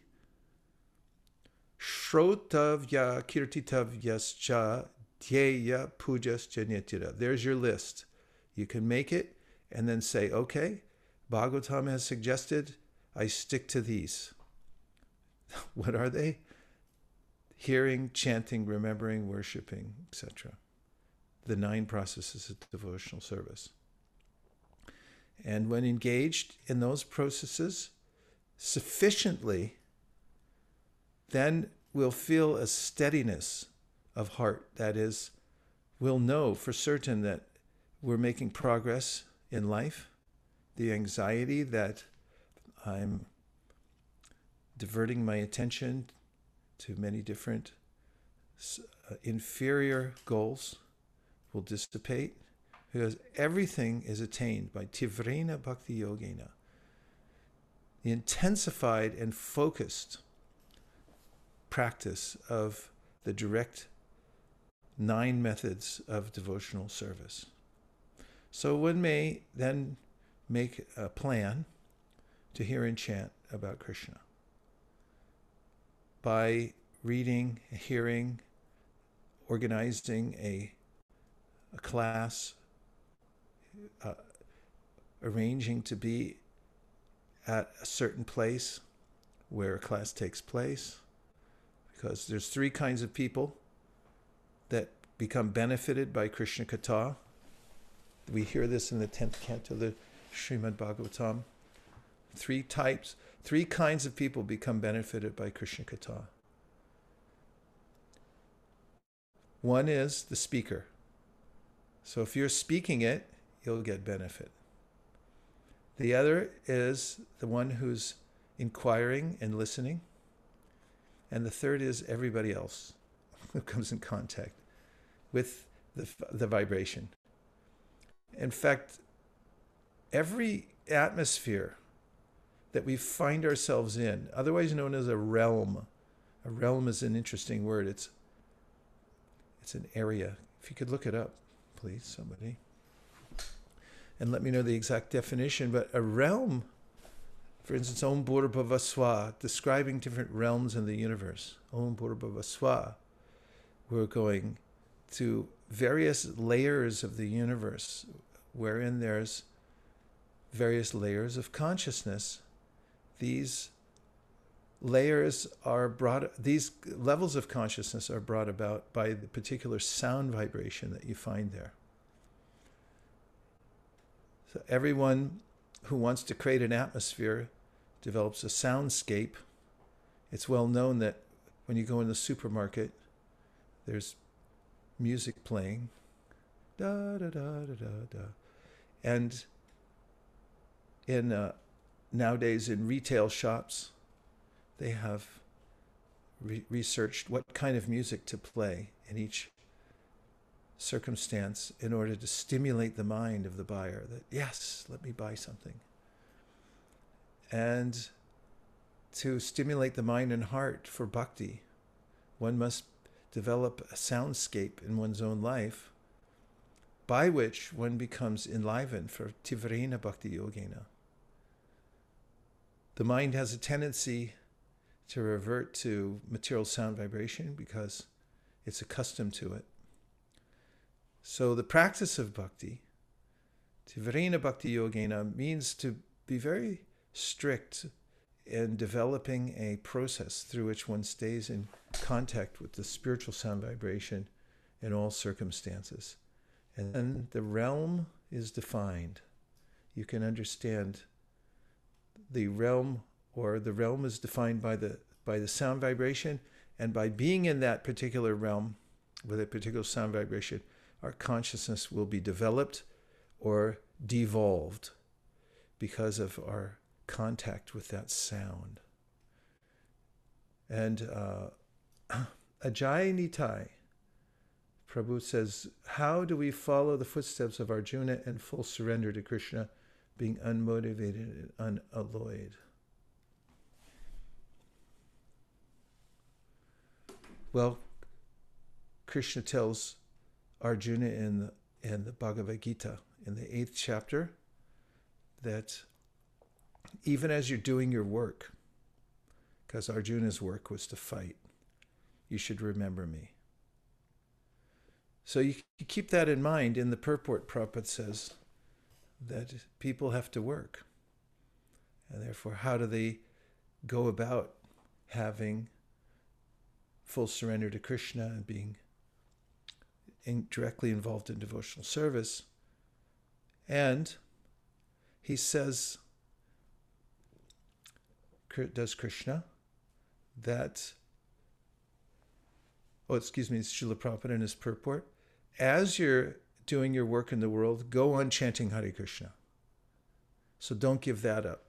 Speaker 1: Shrotavya kirtitavyascha dhyaya pujascha nitira. There's your list. You can make it and then say, okay, Bhagavatam has suggested I stick to these. what are they? Hearing, chanting, remembering, worshiping, etc the nine processes of devotional service. And when engaged in those processes sufficiently, then we'll feel a steadiness of heart. That is, we'll know for certain that we're making progress in life. The anxiety that I'm diverting my attention to many different uh, inferior goals will dissipate. Because everything is attained by Tivrena Bhakti Yogena. The intensified and focused practice of the direct nine methods of devotional service. So one may then make a plan to hear and chant about Krishna by reading, hearing, organizing a a class, uh, arranging to be at a certain place where a class takes place. Because there's three kinds of people that become benefited by Krishna Katha. We hear this in the 10th canto of the Srimad Bhagavatam. Three types, three kinds of people become benefited by Krishna Katha. One is the speaker. So if you're speaking it, you'll get benefit. The other is the one who's inquiring and listening. And the third is everybody else who comes in contact with the, the vibration. In fact, every atmosphere that we find ourselves in, otherwise known as a realm, a realm is an interesting word. It's, it's an area. If you could look it up, please, somebody. And let me know the exact definition. But a realm, for instance, Om Bhurabhavaswa, describing different realms in the universe. Om Bhurabhavaswa. We're going to various layers of the universe, wherein there's various layers of consciousness. These layers are brought these levels of consciousness are brought about by the particular sound vibration that you find there so everyone who wants to create an atmosphere develops a soundscape it's well known that when you go in the supermarket there's music playing da da da da da da and in uh, nowadays in retail shops they have re- researched what kind of music to play in each circumstance in order to stimulate the mind of the buyer that, yes, let me buy something. And to stimulate the mind and heart for bhakti, one must develop a soundscape in one's own life by which one becomes enlivened for Tivarina Bhakti Yogena. The mind has a tendency to revert to material sound vibration because it's accustomed to it. So the practice of bhakti, Tivarina Bhakti Yogena, means to be very strict in developing a process through which one stays in contact with the spiritual sound vibration in all circumstances. And then the realm is defined. You can understand the realm or the realm is defined by the by the sound vibration and by being in that particular realm with a particular sound vibration our consciousness will be developed or devolved because of our contact with that sound and uh, ajay nitai prabhu says how do we follow the footsteps of arjuna in full surrender to krishna being unmotivated and unalloyed Well, Krishna tells Arjuna in the, in the Bhagavad Gita, in the eighth chapter, that even as you're doing your work, because Arjuna's work was to fight, you should remember me. So you, you keep that in mind. In the purport, Prabhupada says that people have to work. And therefore, how do they go about having full surrender to Krishna and being in directly involved in devotional service. And he says, does Krishna, that, oh, excuse me, it's Srila Prabhupada in his purport. As you're doing your work in the world, go on chanting Hare Krishna. So don't give that up.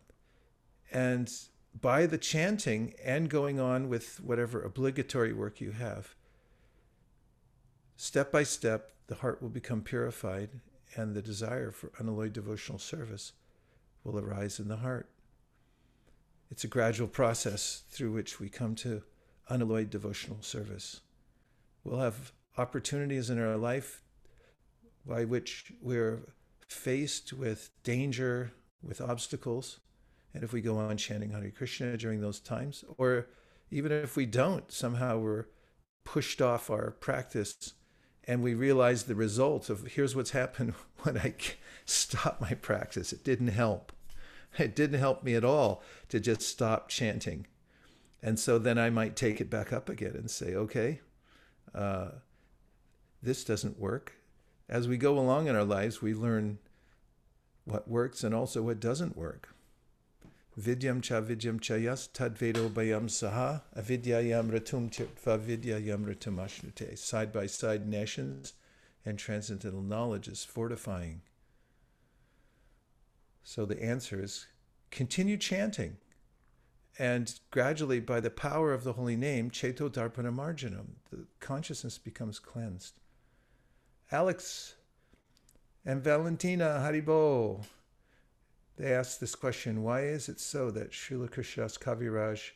Speaker 1: And by the chanting and going on with whatever obligatory work you have, step by step, the heart will become purified and the desire for unalloyed devotional service will arise in the heart. It's a gradual process through which we come to unalloyed devotional service. We'll have opportunities in our life by which we're faced with danger, with obstacles, and if we go on chanting Hare Krishna during those times, or even if we don't, somehow we're pushed off our practice and we realize the result of here's what's happened when I stopped my practice. It didn't help. It didn't help me at all to just stop chanting. And so then I might take it back up again and say, okay, uh, this doesn't work. As we go along in our lives, we learn what works and also what doesn't work. Vidyam cha vidyam cha yas tadvedo bayam saha avidyayam ratum tirtva vidyayam ratum ashnute. Side by side nations and transcendental knowledge is fortifying. So the answer is continue chanting. And gradually, by the power of the holy name, Cheto Darpana Marjanam, the consciousness becomes cleansed. Alex and Valentina Haribo they ask this question why is it so that Srila Krishnas Kaviraj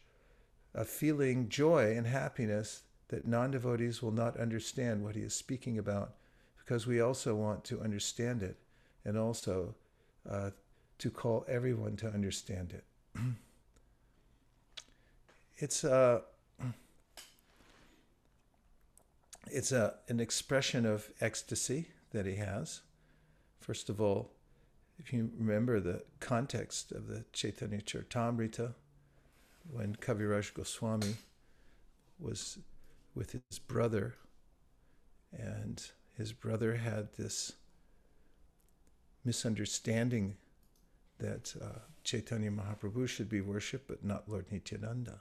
Speaker 1: a feeling joy and happiness that non devotees will not understand what he is speaking about because we also want to understand it and also uh, to call everyone to understand it. it's a uh, it's a, uh, an expression of ecstasy that he has. First of all, if you remember the context of the Chaitanya Charitamrita, when Kaviraj Goswami was with his brother, and his brother had this misunderstanding that uh, Chaitanya Mahaprabhu should be worshipped, but not Lord Nityananda.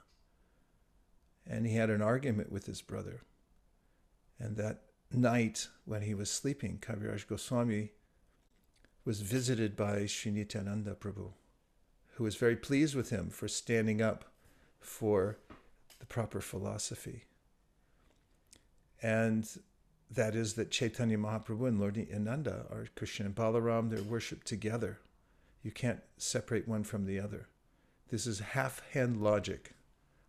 Speaker 1: And he had an argument with his brother. And that night, when he was sleeping, Kaviraj Goswami was visited by Sri Prabhu, who was very pleased with him for standing up for the proper philosophy. And that is that Chaitanya Mahaprabhu and Lord Nityananda are Krishna and Balaram, they're worshipped together. You can't separate one from the other. This is half hen logic.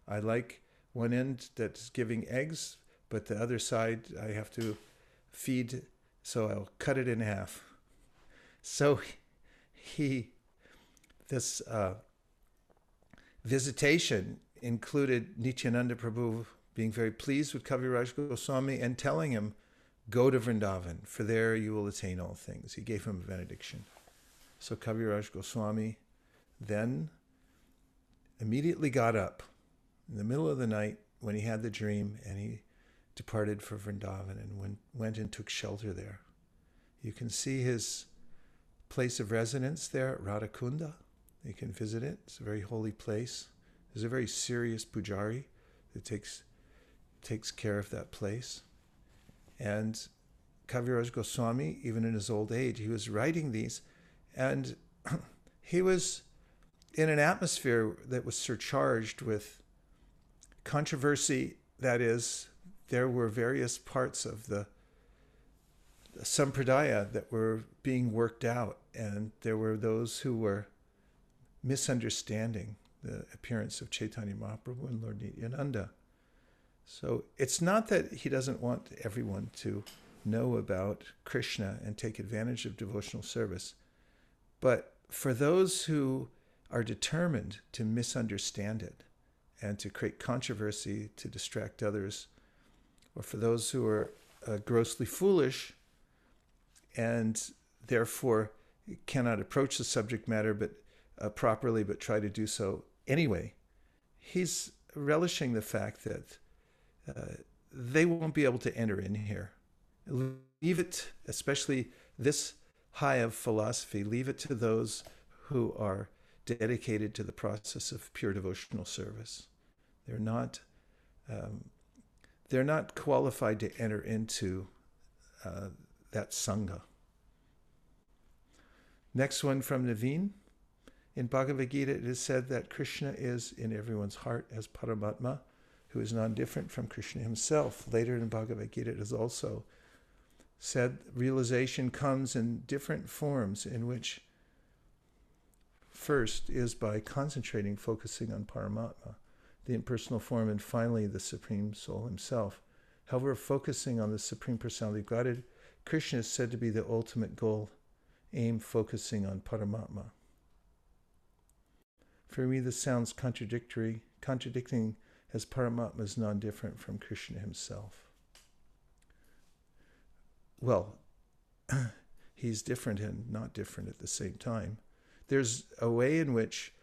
Speaker 1: I like one end that's giving eggs, but the other side I have to feed, so I'll cut it in half. So he, this uh, visitation included Nityananda Prabhu being very pleased with Kaviraj Goswami and telling him, Go to Vrindavan, for there you will attain all things. He gave him a benediction. So Kaviraj Goswami then immediately got up in the middle of the night when he had the dream and he departed for Vrindavan and went, went and took shelter there. You can see his place of residence there at Radhakunda. You can visit it. It's a very holy place. There's a very serious pujari that takes takes care of that place. And Kaviraj Goswami, even in his old age, he was writing these, and he was in an atmosphere that was surcharged with controversy. That is, there were various parts of the sampradaya that were being worked out, and there were those who were misunderstanding the appearance of Chaitanya Mahaprabhu and Lord Nityananda. So it's not that he doesn't want everyone to know about Krishna and take advantage of devotional service, but for those who are determined to misunderstand it and to create controversy to distract others, or for those who are uh, grossly foolish and therefore cannot approach the subject matter but uh, properly, but try to do so anyway. He's relishing the fact that uh, they won't be able to enter in here. Leave it, especially this high of philosophy, leave it to those who are dedicated to the process of pure devotional service. They're not. Um, they're not qualified to enter into uh, that Sangha. Next one from Naveen. In Bhagavad Gita, it is said that Krishna is in everyone's heart as Paramatma, who is non different from Krishna himself. Later in Bhagavad Gita, it is also said realization comes in different forms, in which first is by concentrating, focusing on Paramatma, the impersonal form, and finally the Supreme Soul Himself. However, focusing on the Supreme Personality of Godhead Krishna is said to be the ultimate goal, aim focusing on Paramatma. For me, this sounds contradictory, contradicting as Paramatma is non different from Krishna himself. Well, he's different and not different at the same time. There's a way in which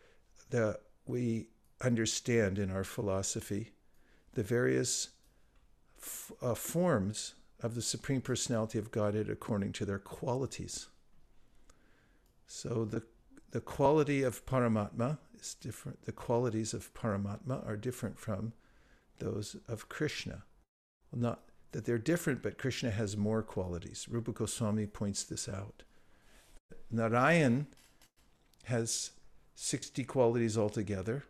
Speaker 1: the, we understand in our philosophy the various f- uh, forms of the Supreme Personality of Godhead according to their qualities. So the, the quality of Paramatma is different. The qualities of Paramatma are different from those of Krishna. Well, not that they're different, but Krishna has more qualities. Rupa Goswami points this out. Narayan has 60 qualities altogether,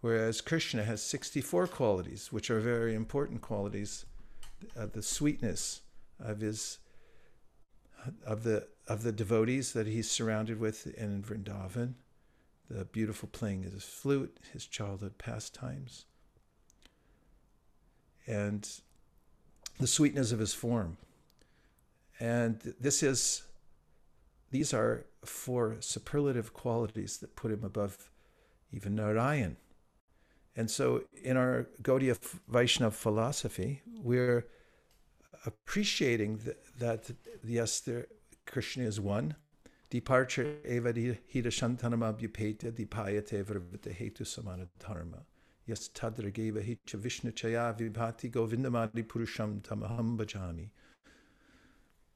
Speaker 1: whereas Krishna has 64 qualities, which are very important qualities of uh, the sweetness of his of the of the devotees that he's surrounded with in Vrindavan, the beautiful playing of his flute, his childhood pastimes, and the sweetness of his form. And this is these are four superlative qualities that put him above even Narayan. And so in our Gaudiya Vaishnav philosophy, we're appreciating that, that yes, there, Krishna is one. Departure eva hita shantanam abhyapeta dipayate vrvata hetu samana dharma. Yes, tadrageva hicha vishnu chaya vibhati govindamadi purusham tamaham bhajami.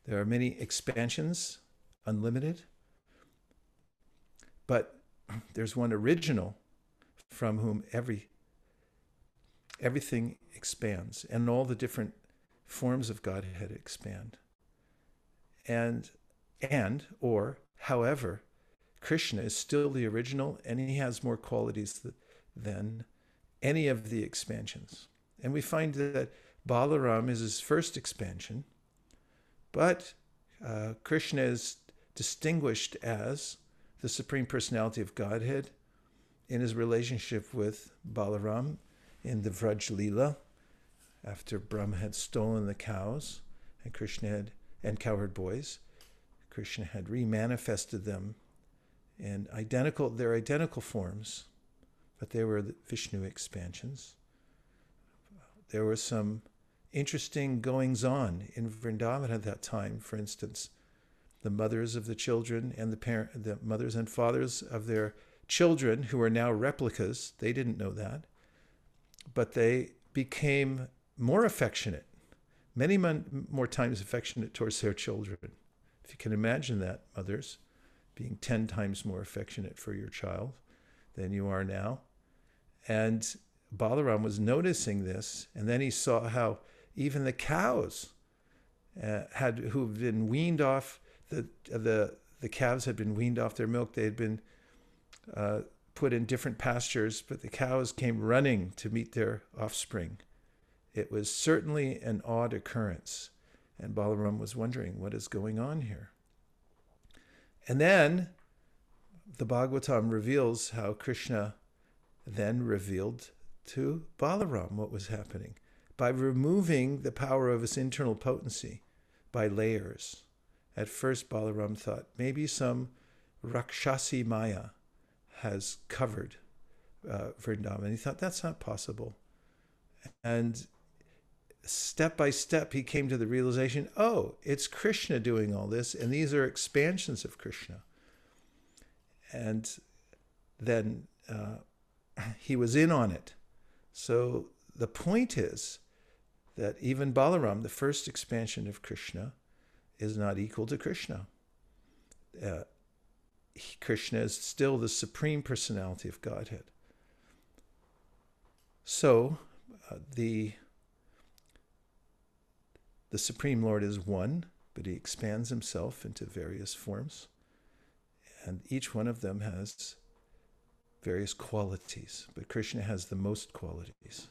Speaker 1: There are many expansions, unlimited. But there's one original from whom every everything expands and all the different forms of Godhead expand. And and or however, Krishna is still the original and he has more qualities than any of the expansions. And we find that Balaram is his first expansion, but uh, Krishna is distinguished as the Supreme Personality of Godhead in his relationship with Balaram in the Vraj after Brahma had stolen the cows and Krishna had and cowherd boys, Krishna had remanifested them in identical their identical forms, but they were the Vishnu expansions. There were some interesting goings on in Vrindavan at that time, for instance. The mothers of the children and the parent the mothers and fathers of their children who are now replicas, they didn't know that but they became more affectionate, many mon- more times affectionate towards their children. If you can imagine that, mothers, being 10 times more affectionate for your child than you are now. And Balaram was noticing this, and then he saw how even the cows uh, had who've been weaned off the the the calves had been weaned off their milk. They had been uh, put in different pastures, but the cows came running to meet their offspring. It was certainly an odd occurrence, and Balaram was wondering what is going on here. And then the Bhagavatam reveals how Krishna then revealed to Balaram what was happening by removing the power of his internal potency by layers. At first, Balaram thought maybe some Rakshasi Maya, has covered uh, for Vrindavan. He thought, that's not possible. And step by step, he came to the realization oh, it's Krishna doing all this, and these are expansions of Krishna. And then uh, he was in on it. So the point is that even Balaram, the first expansion of Krishna, is not equal to Krishna. Uh, Krishna is still the supreme personality of Godhead. So uh, the the Supreme Lord is one, but he expands himself into various forms, and each one of them has various qualities. But Krishna has the most qualities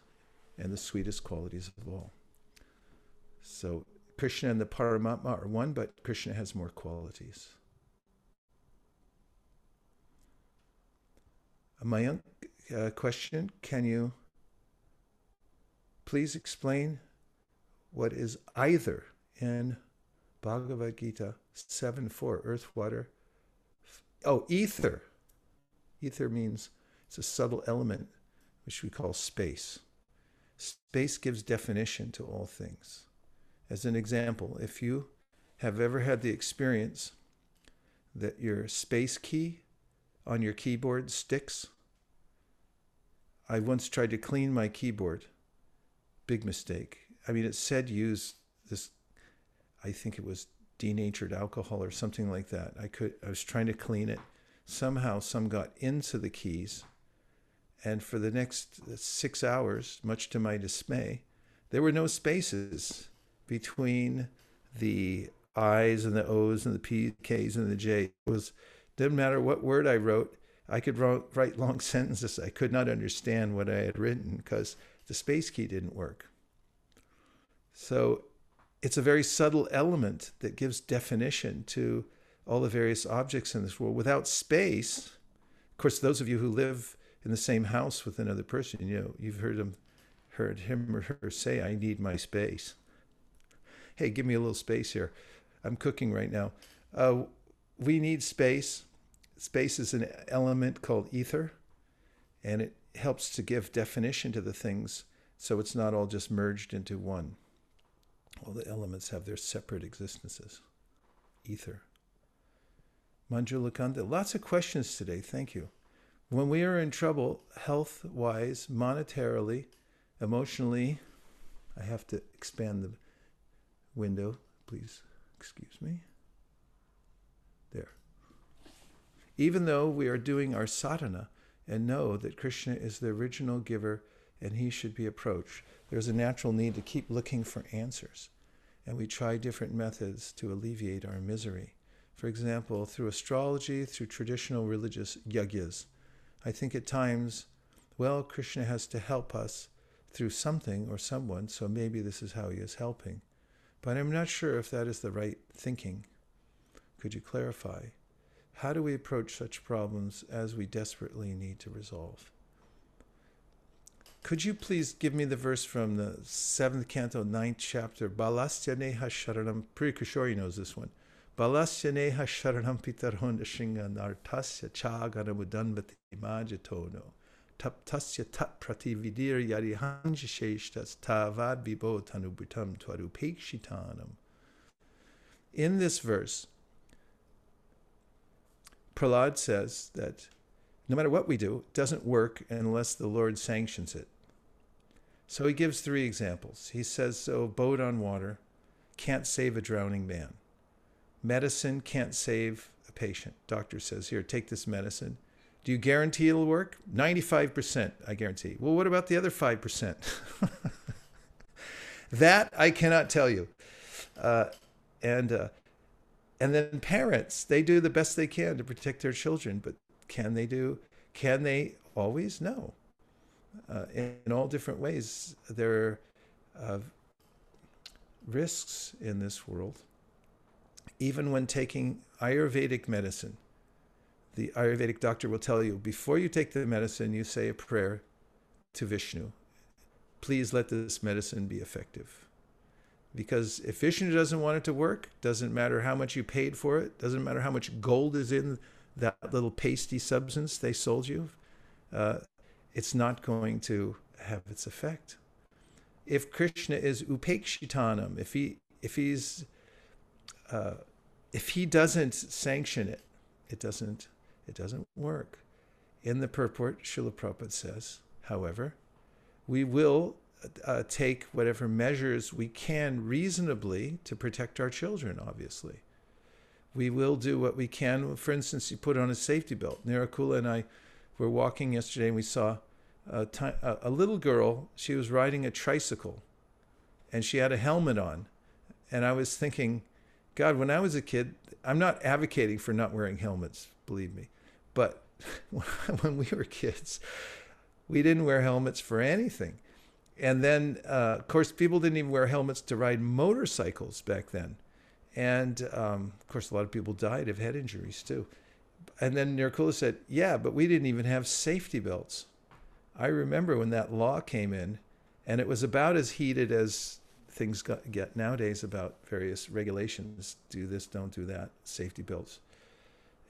Speaker 1: and the sweetest qualities of all. So Krishna and the Paramatma are one, but Krishna has more qualities. My young uh, question Can you please explain what is either in Bhagavad Gita 7 4, earth, water? Oh, ether. Ether means it's a subtle element which we call space. Space gives definition to all things. As an example, if you have ever had the experience that your space key on your keyboard sticks. I once tried to clean my keyboard. Big mistake. I mean, it said use this, I think it was denatured alcohol or something like that. I could, I was trying to clean it. Somehow, some got into the keys. And for the next six hours, much to my dismay, there were no spaces between the I's and the O's and the P's, K's and the J's. It was didn't matter what word I wrote. I could write long sentences. I could not understand what I had written because the space key didn't work. So it's a very subtle element that gives definition to all the various objects in this world. Without space, of course, those of you who live in the same house with another person, you know, you've heard them, heard him or her say, "I need my space." Hey, give me a little space here. I'm cooking right now. Uh, we need space space is an element called ether, and it helps to give definition to the things so it's not all just merged into one. All the elements have their separate existences. Ether. Manjula Kanda, lots of questions today. Thank you. When we are in trouble, health wise, monetarily, emotionally, I have to expand the window, please. Excuse me. even though we are doing our sadhana and know that Krishna is the original giver and he should be approached, there's a natural need to keep looking for answers. And we try different methods to alleviate our misery. For example, through astrology, through traditional religious yajnas. I think at times, well, Krishna has to help us through something or someone, so maybe this is how he is helping. But I'm not sure if that is the right thinking. Could you clarify? How do we approach such problems as we desperately need to resolve? Could you please give me the verse from the seventh canto, ninth chapter? Balastyaneha sharanam. Priya knows this one. Balastyaneha sharanam pitaron shinga nartasya chagaramudanvati majatono. Taptasya tat pratividir yarihanjisheshtas tavad vibo tanubutam twarupekshitanam. In this verse, Prahlad says that no matter what we do, it doesn't work unless the Lord sanctions it. So he gives three examples. He says, So, boat on water can't save a drowning man. Medicine can't save a patient. Doctor says, Here, take this medicine. Do you guarantee it'll work? 95%, I guarantee. Well, what about the other 5%? that I cannot tell you. Uh, and uh, and then parents, they do the best they can to protect their children, but can they do? Can they always? No. Uh, in, in, all different ways, there are uh, risks in this world. Even when taking Ayurvedic medicine, the Ayurvedic doctor will tell you before you take the medicine, you say a prayer to Vishnu. Please let this medicine be effective because if Vishnu doesn't want it to work, doesn't matter how much you paid for it, doesn't matter how much gold is in that little pasty substance they sold you, uh, it's not going to have its effect. If Krishna is upekshitanam, if he if he's uh, if he doesn't sanction it, it doesn't it doesn't work. In the purport, Srila Prabhupada says, however, we will uh, take whatever measures we can reasonably to protect our children, obviously. We will do what we can. For instance, you put on a safety belt. Nirakula and I were walking yesterday and we saw a little girl. She was riding a tricycle and she had a helmet on. And I was thinking, God, when I was a kid, I'm not advocating for not wearing helmets, believe me. But when we were kids, we didn't wear helmets for anything and then, uh, of course, people didn't even wear helmets to ride motorcycles back then. And um, of course, a lot of people died of head injuries too. And then Nirkula said, Yeah, but we didn't even have safety belts. I remember when that law came in, and it was about as heated as things got, get nowadays about various regulations do this, don't do that, safety belts.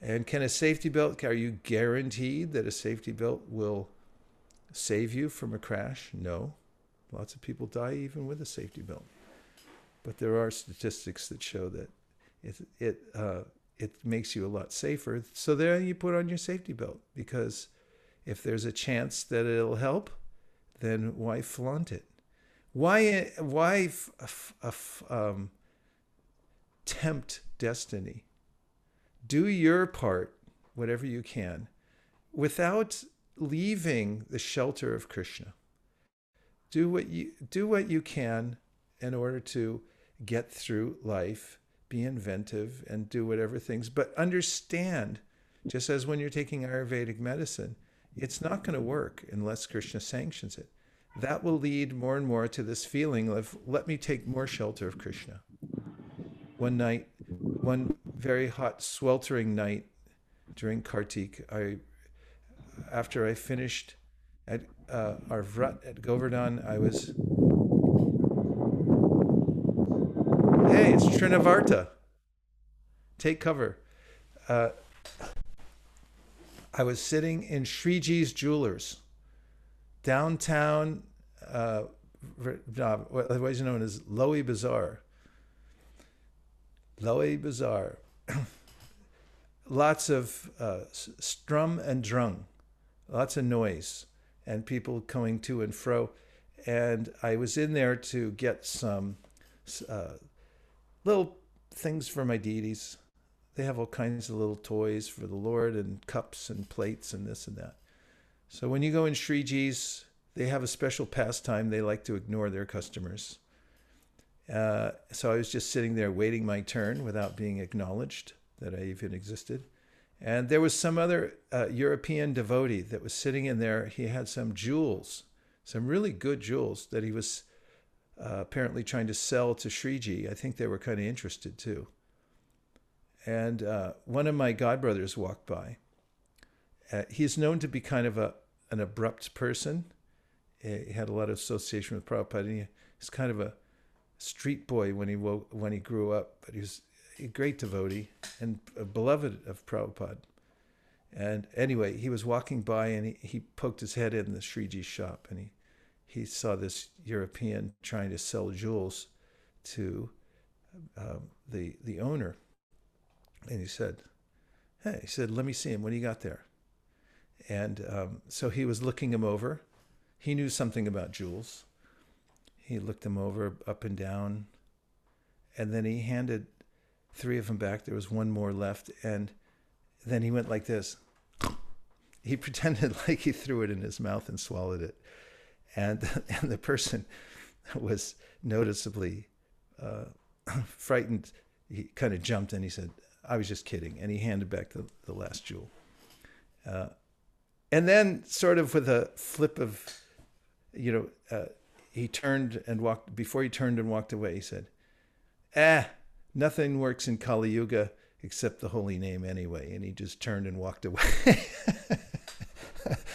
Speaker 1: And can a safety belt, are you guaranteed that a safety belt will save you from a crash? No. Lots of people die even with a safety belt. But there are statistics that show that it, it, uh, it makes you a lot safer. So there you put on your safety belt because if there's a chance that it'll help, then why flaunt it? Why, why f- f- um, tempt destiny? Do your part, whatever you can, without leaving the shelter of Krishna do what you do what you can in order to get through life be inventive and do whatever things but understand just as when you're taking ayurvedic medicine it's not going to work unless krishna sanctions it that will lead more and more to this feeling of let me take more shelter of krishna one night one very hot sweltering night during kartik i after i finished at uh, our vrut at Govardhan, I was. Hey, it's Trinavarta. Take cover. Uh, I was sitting in Shriji's Jewelers, downtown, uh, otherwise known as Lowy Bazaar. Lowy Bazaar. lots of uh, strum and drung, lots of noise and people going to and fro. And I was in there to get some uh, little things for my deities. They have all kinds of little toys for the Lord and cups and plates and this and that. So when you go in Sriji's, they have a special pastime. They like to ignore their customers. Uh, so I was just sitting there waiting my turn without being acknowledged that I even existed. And there was some other uh, European devotee that was sitting in there. He had some jewels, some really good jewels that he was uh, apparently trying to sell to Shriji. I think they were kind of interested too. And uh, one of my godbrothers walked by. Uh, he's known to be kind of a, an abrupt person. He had a lot of association with Prabhupada. He kind of a street boy when he, when he grew up, but he was a great devotee and a beloved of Prabhupada. And anyway, he was walking by and he, he poked his head in the Sriji shop and he, he saw this European trying to sell jewels to um, the, the owner. And he said, Hey, he said, let me see him. When you got there? And um, so he was looking him over. He knew something about jewels. He looked him over up and down. And then he handed three of them back. There was one more left. And then he went like this. He pretended like he threw it in his mouth and swallowed it. And, and the person was noticeably uh, frightened. He kind of jumped and he said, I was just kidding. And he handed back the, the last jewel. Uh, and then, sort of with a flip of, you know, uh, he turned and walked, before he turned and walked away, he said, Ah, eh, nothing works in Kali Yuga except the holy name anyway. And he just turned and walked away.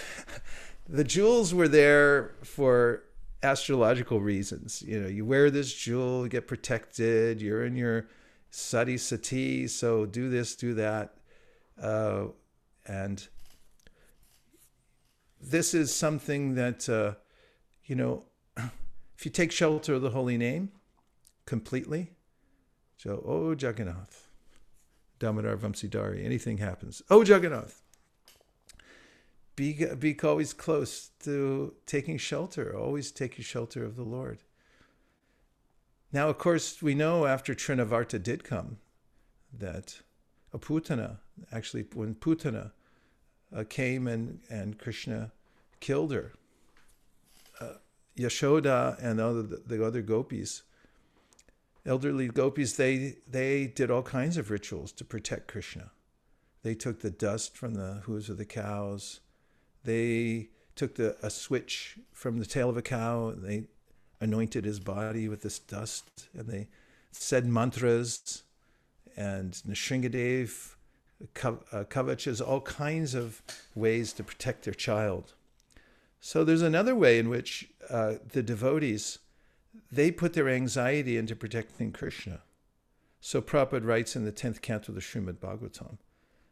Speaker 1: the jewels were there for astrological reasons. You know, you wear this jewel, you get protected, you're in your sati sati, so do this, do that. Uh, and this is something that, uh, you know, if you take shelter of the holy name completely, so, oh Jagannath, Damodar Vamsidhari, anything happens. Oh Jagannath, be, be always close to taking shelter, always your shelter of the Lord. Now, of course, we know after Trinavarta did come that Aputana, actually, when Putana uh, came and, and Krishna killed her, uh, Yashoda and the other, the other gopis elderly gopis, they, they did all kinds of rituals to protect Krishna. They took the dust from the hooves of the cows. They took the, a switch from the tail of a cow and they anointed his body with this dust. And they said mantras. And Nrisimhadev uh, Kavaches, all kinds of ways to protect their child. So there's another way in which uh, the devotees they put their anxiety into protecting Krishna. So Prabhupada writes in the 10th canto of the Srimad Bhagavatam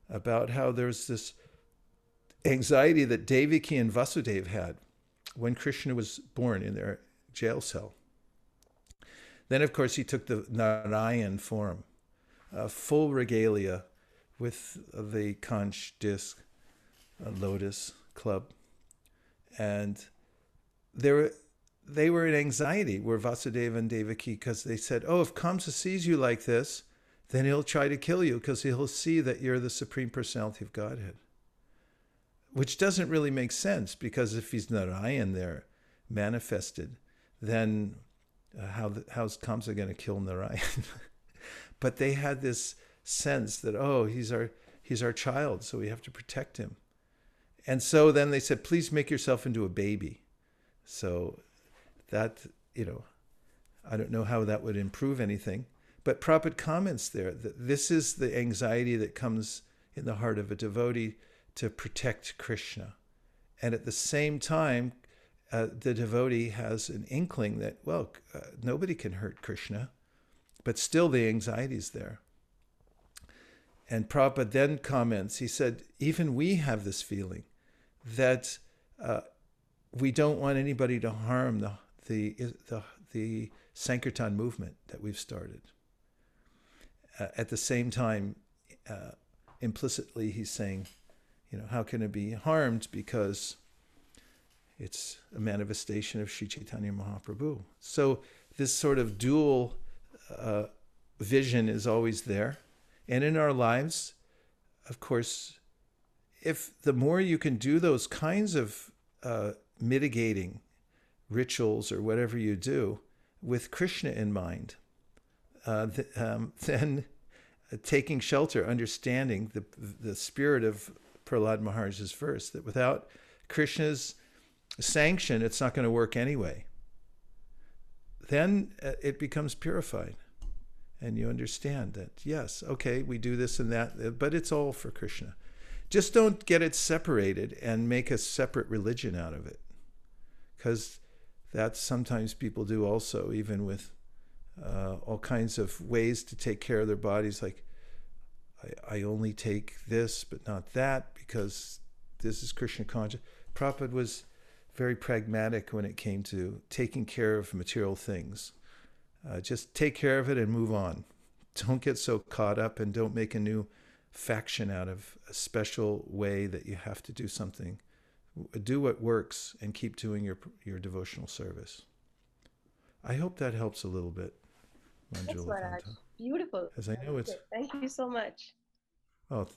Speaker 1: about how there's this anxiety that Devaki and Vasudeva had when Krishna was born in their jail cell. Then, of course, he took the Narayan form, a full regalia with the conch disc, lotus club. And there they were in anxiety, were Vasudeva and Devaki, because they said, Oh, if Kamsa sees you like this, then he'll try to kill you because he'll see that you're the Supreme Personality of Godhead. Which doesn't really make sense because if he's Narayan there manifested, then uh, how the, how's Kamsa going to kill Narayan? but they had this sense that, oh, he's our, he's our child, so we have to protect him. And so then they said, please make yourself into a baby. So that, you know, I don't know how that would improve anything. But Prabhupada comments there that this is the anxiety that comes in the heart of a devotee to protect Krishna. And at the same time, uh, the devotee has an inkling that, well, uh, nobody can hurt Krishna, but still the anxiety is there. And Prabhupada then comments, he said, even we have this feeling that uh, we don't want anybody to harm the the the the Sankirtan movement that we've started. Uh, at the same time, uh, implicitly, he's saying, you know, how can it be harmed because it's a manifestation of Sri Chaitanya Mahaprabhu. So this sort of dual uh, vision is always there, and in our lives, of course, if the more you can do those kinds of uh, mitigating rituals or whatever you do with Krishna in mind, uh, th- um, then taking shelter, understanding the, the spirit of Prahlad Maharaj's verse that without Krishna's sanction, it's not going to work anyway. Then uh, it becomes purified. And you understand that, yes, okay, we do this and that, uh, but it's all for Krishna. Just don't get it separated and make a separate religion out of it. Because that sometimes people do also, even with uh, all kinds of ways to take care of their bodies. Like, I, I only take this, but not that, because this is Krishna conscious. Prabhupada was very pragmatic when it came to taking care of material things. Uh, just take care of it and move on. Don't get so caught up and don't make a new faction out of a special way that you have to do something do what works and keep doing your your devotional service. I hope that helps a little bit,
Speaker 3: Manjula. Beautiful.
Speaker 1: As I know it's.
Speaker 3: Thank you so much.
Speaker 1: Oh,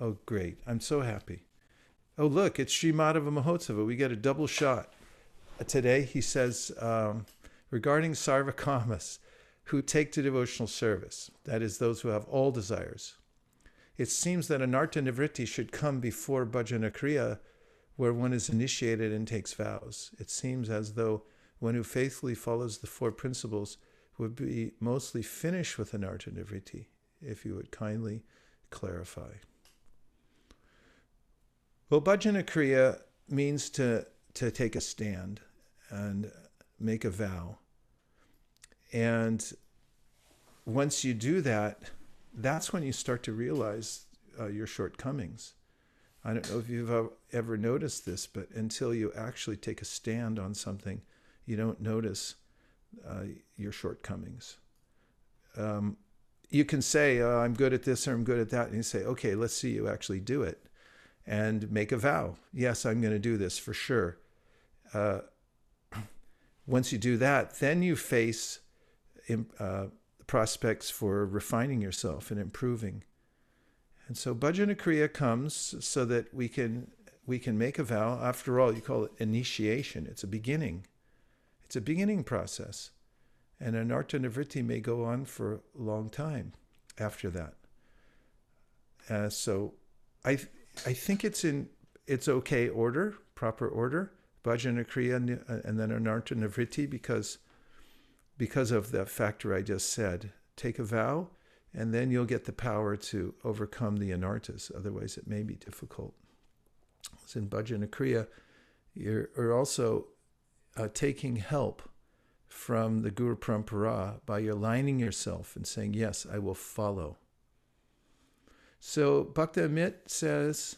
Speaker 1: oh, great! I'm so happy. Oh, look, it's Sri Madhava Mahotsava. We get a double shot today. He says um, regarding sarvakamas, who take to devotional service, that is, those who have all desires. It seems that anartha nivritti should come before bhajana kriya where one is initiated and takes vows. It seems as though one who faithfully follows the four principles would be mostly finished with anartha nivritti, if you would kindly clarify. Well, bhajana kriya means to, to take a stand and make a vow. And once you do that, that's when you start to realize uh, your shortcomings. I don't know if you've uh, ever noticed this, but until you actually take a stand on something, you don't notice uh, your shortcomings. Um, you can say, oh, I'm good at this or I'm good at that. And you say, okay, let's see you actually do it and make a vow. Yes, I'm going to do this for sure. Uh, once you do that, then you face uh, prospects for refining yourself and improving. And so Bhajana Kriya comes so that we can we can make a vow. After all, you call it initiation. It's a beginning. It's a beginning process. And anartha nivritti may go on for a long time after that. Uh, so I th- I think it's in it's okay order, proper order, bhajana kriya uh, and then anartha nivritti because because of the factor I just said. Take a vow and then you'll get the power to overcome the anarthas. Otherwise, it may be difficult. So in bhajanakriya, you're, you're also uh, taking help from the Guru Parampara by aligning yourself and saying, Yes, I will follow. So Bhakti Amit says,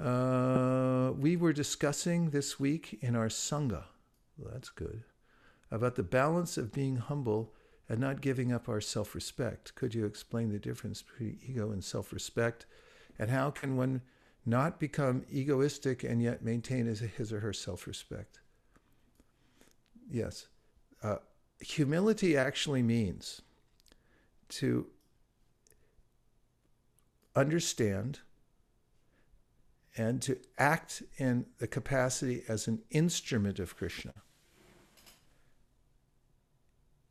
Speaker 1: uh, We were discussing this week in our Sangha, well, that's good, about the balance of being humble and not giving up our self respect. Could you explain the difference between ego and self respect? And how can one not become egoistic and yet maintain his, his or her self respect? Yes. Uh, humility actually means to understand and to act in the capacity as an instrument of Krishna.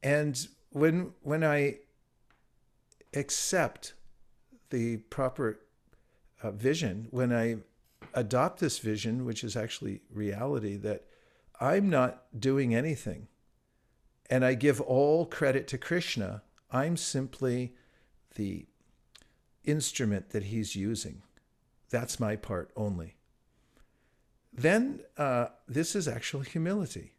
Speaker 1: And when when I accept the proper uh, vision, when I adopt this vision, which is actually reality, that I'm not doing anything, and I give all credit to Krishna. I'm simply the instrument that he's using. That's my part only. Then uh, this is actual humility.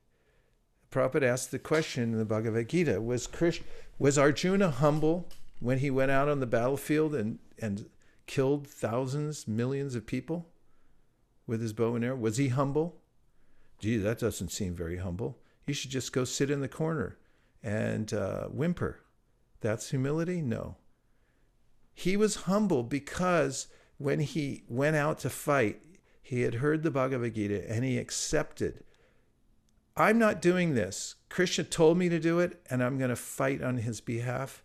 Speaker 1: Prabhupada asked the question in the Bhagavad Gita was, Krish, was Arjuna humble when he went out on the battlefield and, and killed thousands, millions of people with his bow and arrow? Was he humble? Gee, that doesn't seem very humble. You should just go sit in the corner and uh, whimper. That's humility? No. He was humble because when he went out to fight, he had heard the Bhagavad Gita and he accepted I'm not doing this. Krishna told me to do it, and I'm going to fight on his behalf,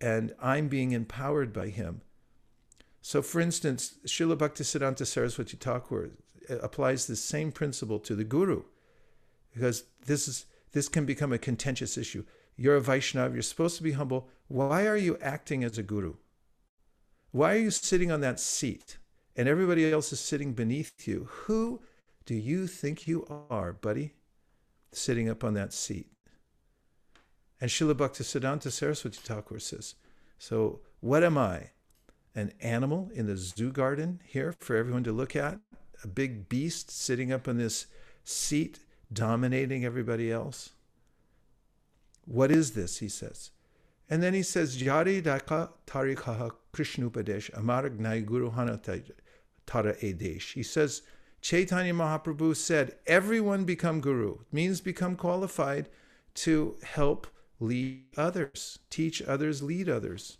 Speaker 1: and I'm being empowered by him. So, for instance, Srila Bhaktisiddhanta Saraswati Thakur uh, applies the same principle to the guru, because this is this can become a contentious issue. You're a Vaishnava, you're supposed to be humble. Why are you acting as a guru? Why are you sitting on that seat and everybody else is sitting beneath you? Who do you think you are, buddy? sitting up on that seat. And Srila Bhakti Siddhanta Saraswati Thakur says, So what am I? An animal in the zoo garden here for everyone to look at? A big beast sitting up on this seat, dominating everybody else? What is this? He says. And then he says, Jari Daka Tarikaha Krishnupadesh Amar Gnai Guru Hana Tara Edesh. He says, Chaitanya Mahaprabhu said, everyone become guru. It means become qualified to help lead others, teach others, lead others.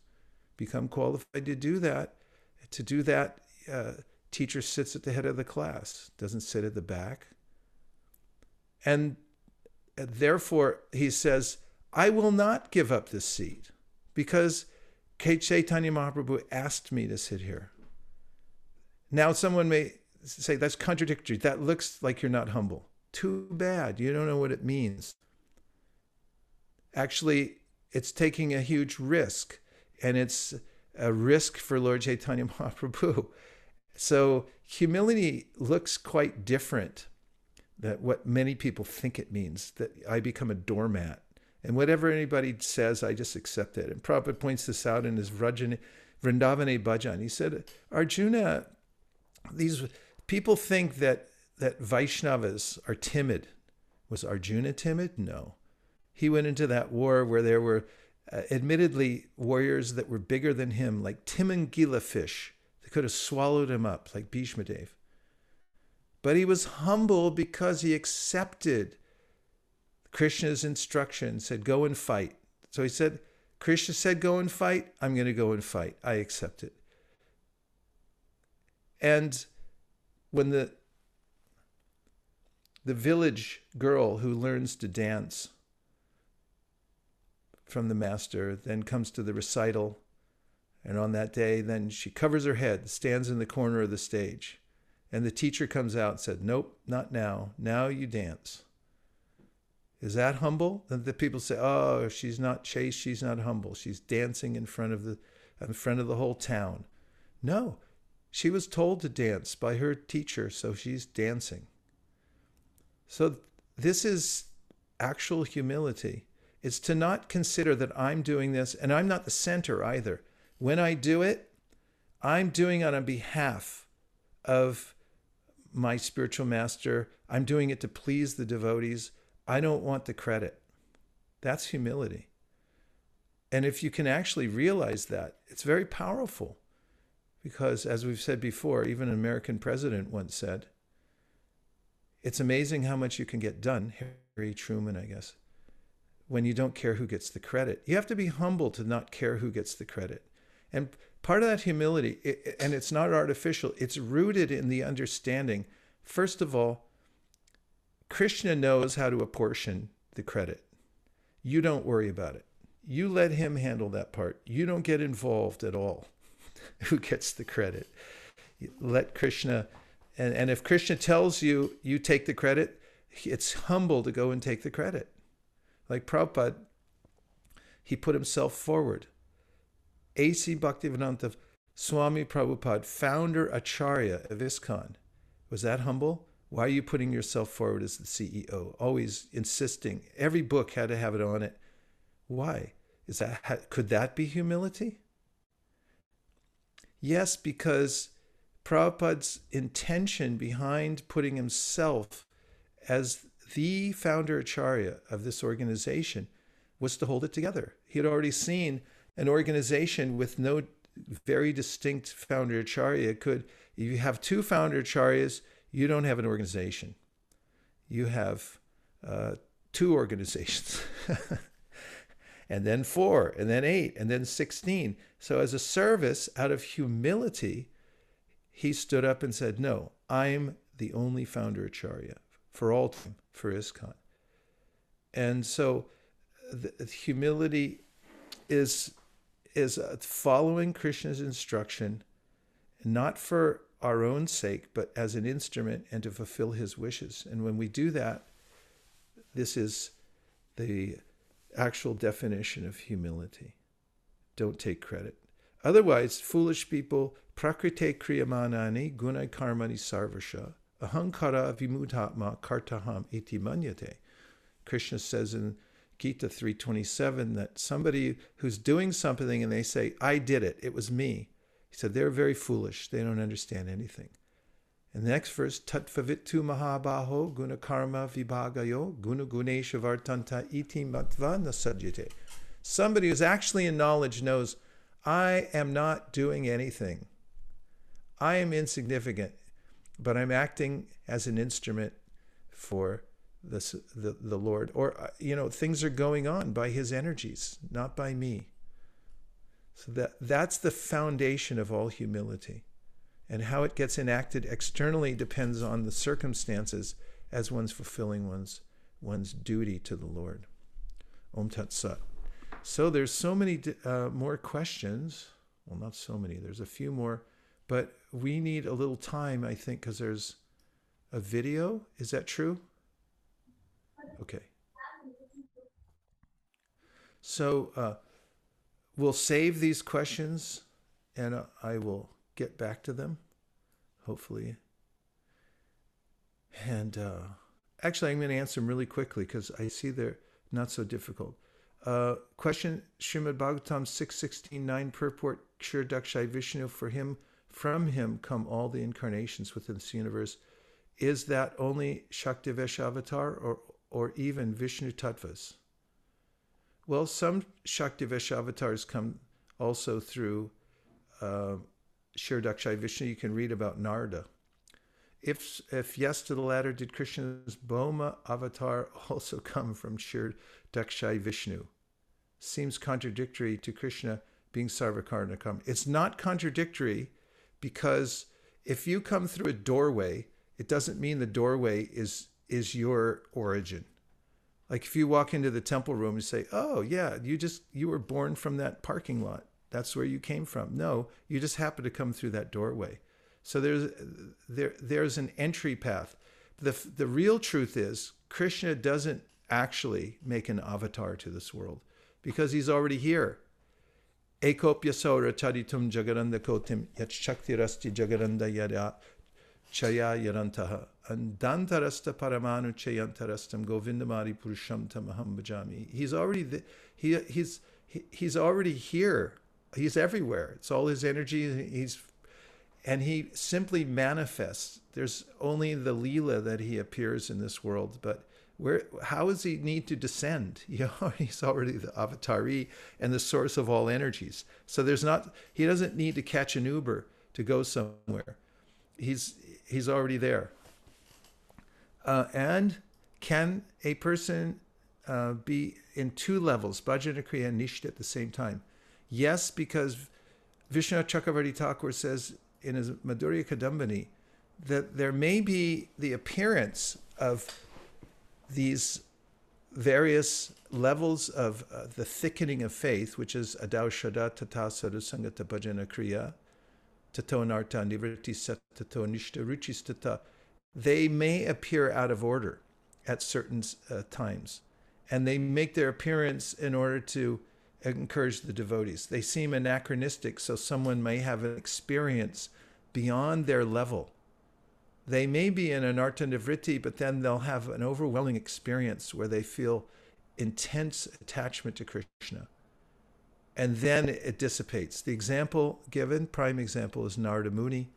Speaker 1: Become qualified to do that. To do that, uh, teacher sits at the head of the class, doesn't sit at the back. And uh, therefore, he says, I will not give up this seat because Chaitanya Mahaprabhu asked me to sit here. Now, someone may say that's contradictory. That looks like you're not humble. Too bad. You don't know what it means. Actually, it's taking a huge risk, and it's a risk for Lord Chaitanya Mahaprabhu. So humility looks quite different than what many people think it means, that I become a doormat. And whatever anybody says, I just accept it. And Prabhupada points this out in his Vrajani, Vrindavane Bhajan. He said, Arjuna, these people think that that Vaishnavas are timid. Was Arjuna timid? No. He went into that war where there were uh, admittedly warriors that were bigger than him, like Timingila fish. that could have swallowed him up, like Dev. But he was humble because he accepted Krishna's instruction, said, Go and fight. So he said, Krishna said, Go and fight. I'm going to go and fight. I accept it. And when the the village girl who learns to dance from the master then comes to the recital and on that day then she covers her head stands in the corner of the stage and the teacher comes out and said nope not now now you dance is that humble and the people say oh she's not chaste she's not humble she's dancing in front of the in front of the whole town no she was told to dance by her teacher, so she's dancing. So this is actual humility. It's to not consider that I'm doing this and I'm not the center either. When I do it, I'm doing it on behalf of my spiritual master. I'm doing it to please the devotees. I don't want the credit. That's humility. And if you can actually realize that, it's very powerful. Because, as we've said before, even an American president once said, It's amazing how much you can get done, Harry Truman, I guess, when you don't care who gets the credit. You have to be humble to not care who gets the credit. And part of that humility, and it's not artificial, it's rooted in the understanding. First of all, Krishna knows how to apportion the credit. You don't worry about it. You let him handle that part. You don't get involved at all. who gets the credit. Let Krishna, and, and if Krishna tells you, you take the credit, it's humble to go and take the credit. Like Prabhupada, he put himself forward. A.C. Bhaktivedanta Swami Prabhupada, founder Acharya of ISKCON, was that humble? Why are you putting yourself forward as the CEO? Always insisting. Every book had to have it on it. Why? Is that could that be humility? Yes, because Prabhupada's intention behind putting himself as the founder acharya of this organization was to hold it together. He had already seen an organization with no very distinct founder acharya could if you have two founder acharyas, you don't have an organization. You have uh, two organizations. and then four, and then eight, and then 16. So, as a service, out of humility, he stood up and said, No, I'm the only founder Acharya for all time, for ISKCON. And so, the, humility is, is following Krishna's instruction, not for our own sake, but as an instrument and to fulfill his wishes. And when we do that, this is the actual definition of humility. Don't take credit. Otherwise, foolish people, prakrite kriyamanani guna karmani sarvasha, ahankara vimudhatma kartaham iti manyate. Krishna says in Gita 3.27 that somebody who's doing something and they say, I did it, it was me. He said, they're very foolish. They don't understand anything. And the next verse, Tattvavitu Mahabaho Gunakarma Vibhagayo Gunaguneshavartanta Iti Matva Nasadyate. Somebody who's actually in knowledge knows, I am not doing anything. I am insignificant, but I'm acting as an instrument for the, the Lord. Or, uh, you know, things are going on by his energies, not by me. So that, that's the foundation of all humility and how it gets enacted externally depends on the circumstances as one's fulfilling one's one's duty to the Lord. Om Tat Sat. So there's so many uh, more questions. Well, not so many. There's a few more, but we need a little time, I think, because there's a video. Is that true? Okay. So uh, we'll save these questions, and uh, I will get back to them, hopefully. And uh, actually, I'm going to answer them really quickly because I see they're not so difficult. Uh, question Shrimad Bhagavatam 6.16.9 purport Kshirodakshayi Vishnu for him, from him come all the incarnations within this universe. Is that only Shaktivesh avatar or, or even Vishnu Tattvas? Well, some Shaktivesh avatars come also through uh, Shri Vishnu, you can read about Narada. If, if yes to the latter, did Krishna's Boma avatar also come from Shri Vishnu? Seems contradictory to Krishna being Sarvakarnakam. It's not contradictory because if you come through a doorway, it doesn't mean the doorway is is your origin. Like if you walk into the temple room and say, "Oh yeah, you just you were born from that parking lot," That's where you came from. No, you just happen to come through that doorway. So there's there there's an entry path. The the real truth is Krishna doesn't actually make an avatar to this world because he's already here. Ekopyasora charitum jagarandakotim yachaktirasti jagaranda yada chaya yarantaha andantarasta paramanu chayantarastam govindamari purusham tamaham bhajami. He's already the, he, he's he, he's already here he's everywhere. It's all his energy. He's and he simply manifests. There's only the Leela that he appears in this world, but where how does he need to descend? You know, he's already the avatari and the source of all energies. So there's not he doesn't need to catch an Uber to go somewhere. He's he's already there. Uh, and can a person uh, be in two levels, Bhajanakriya and Nishtha, at the same time? Yes, because Vishnu Chakravarti Thakur says in his Madhurya Kadambini that there may be the appearance of these various levels of uh, the thickening of faith, which is adau shada tata sarusangata bhajana kriya, tato narta nivritti satato nishta ruchistata. They may appear out of order at certain uh, times, and they make their appearance in order to Encourage the devotees. They seem anachronistic, so someone may have an experience beyond their level. They may be in anartha nivritti, but then they'll have an overwhelming experience where they feel intense attachment to Krishna. And then it dissipates. The example given, prime example, is Narada Muni,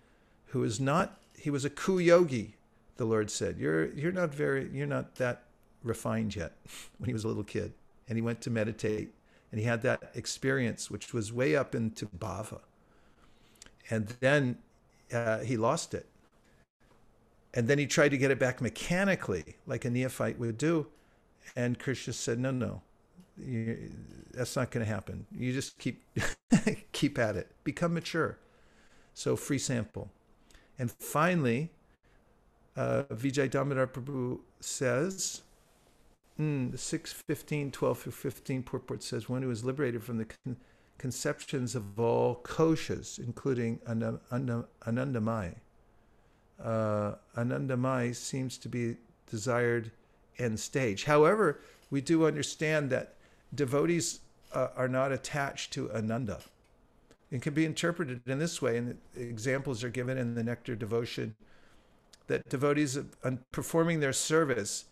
Speaker 1: who is not, he was a ku yogi, the Lord said. You're, you're not very, you're not that refined yet when he was a little kid. And he went to meditate and he had that experience, which was way up into Bhava. And then uh, he lost it. And then he tried to get it back mechanically, like a neophyte would do. And Krishna said, No, no, you, that's not going to happen. You just keep keep at it. Become mature. So free sample. And finally, uh, Vijay Damodar Prabhu says, Mm, the 615, 12 through 15 purport says one who is liberated from the con- conceptions of all koshas, including anandamaya. Anand- Uh, seems to be desired end stage. However, we do understand that devotees uh, are not attached to Ananda. It can be interpreted in this way, and examples are given in the Nectar Devotion that devotees, uh, performing their service,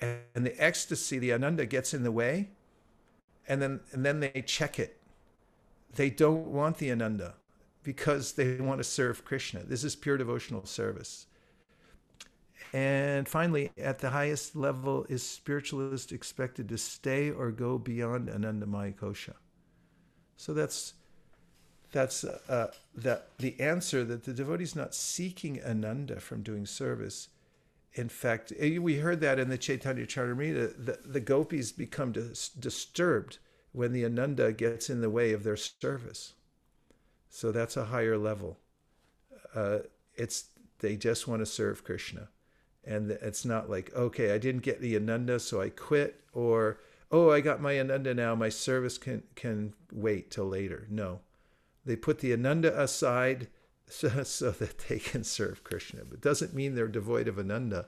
Speaker 1: and the ecstasy, the ananda gets in the way, and then and then they check it. They don't want the ananda because they want to serve Krishna. This is pure devotional service. And finally, at the highest level, is spiritualist expected to stay or go beyond ananda Kosha? So that's that's uh, that the answer that the devotee is not seeking Ananda from doing service in fact, eh, we heard that in the Chaitanya Charitamrita, the, the gopis become dis- disturbed when the Ananda gets in the way of their service. So that's a higher level. Uh, it's they just want to serve Krishna, and it's not like okay, I didn't get the Ananda, so I quit, or oh, I got my Ananda now, my service can can wait till later. No, they put the Ananda aside so, so that they can serve Krishna. But doesn't mean they're devoid of Ananda.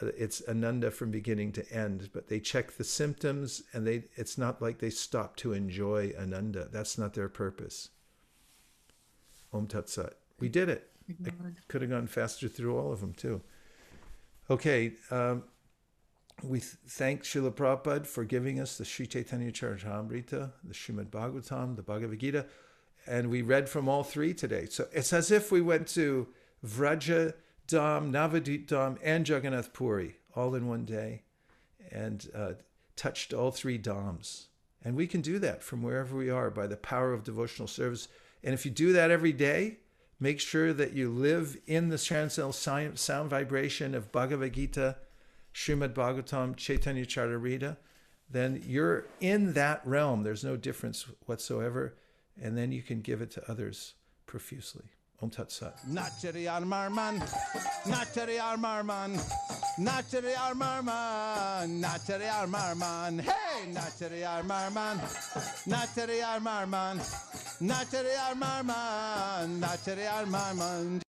Speaker 1: Uh, it's Ananda from beginning to end, but they check the symptoms and they it's not like they stop to enjoy Ananda. That's not their purpose. Om Tat Sat. We did it. I could have gone faster through all of them too. Okay. Um, we thank Srila Prabhupada for giving us the Sri Chaitanya Charitamrita, the Srimad Bhagavatam, the Bhagavad Gita and we read from all three today. So it's as if we went to Vraja Dham, Navadip Dham, and Jagannath Puri all in one day and uh, touched all three Dhams. And we can do that from wherever we are by the power of devotional service. And if you do that every day, make sure that you live in the transcendental sound vibration of Bhagavad Gita, Srimad Bhagavatam, Chaitanya Charitamrita, then you're in that realm. There's no difference whatsoever and then you can give it to others profusely. Om Tat Sat. Nachari Armarman, Nachari Armarman, Nachari Armarman, Nachari Armarman, hey, Nachari Armarman, Nachari Armarman, Nachari Armarman, Nachari Armarman.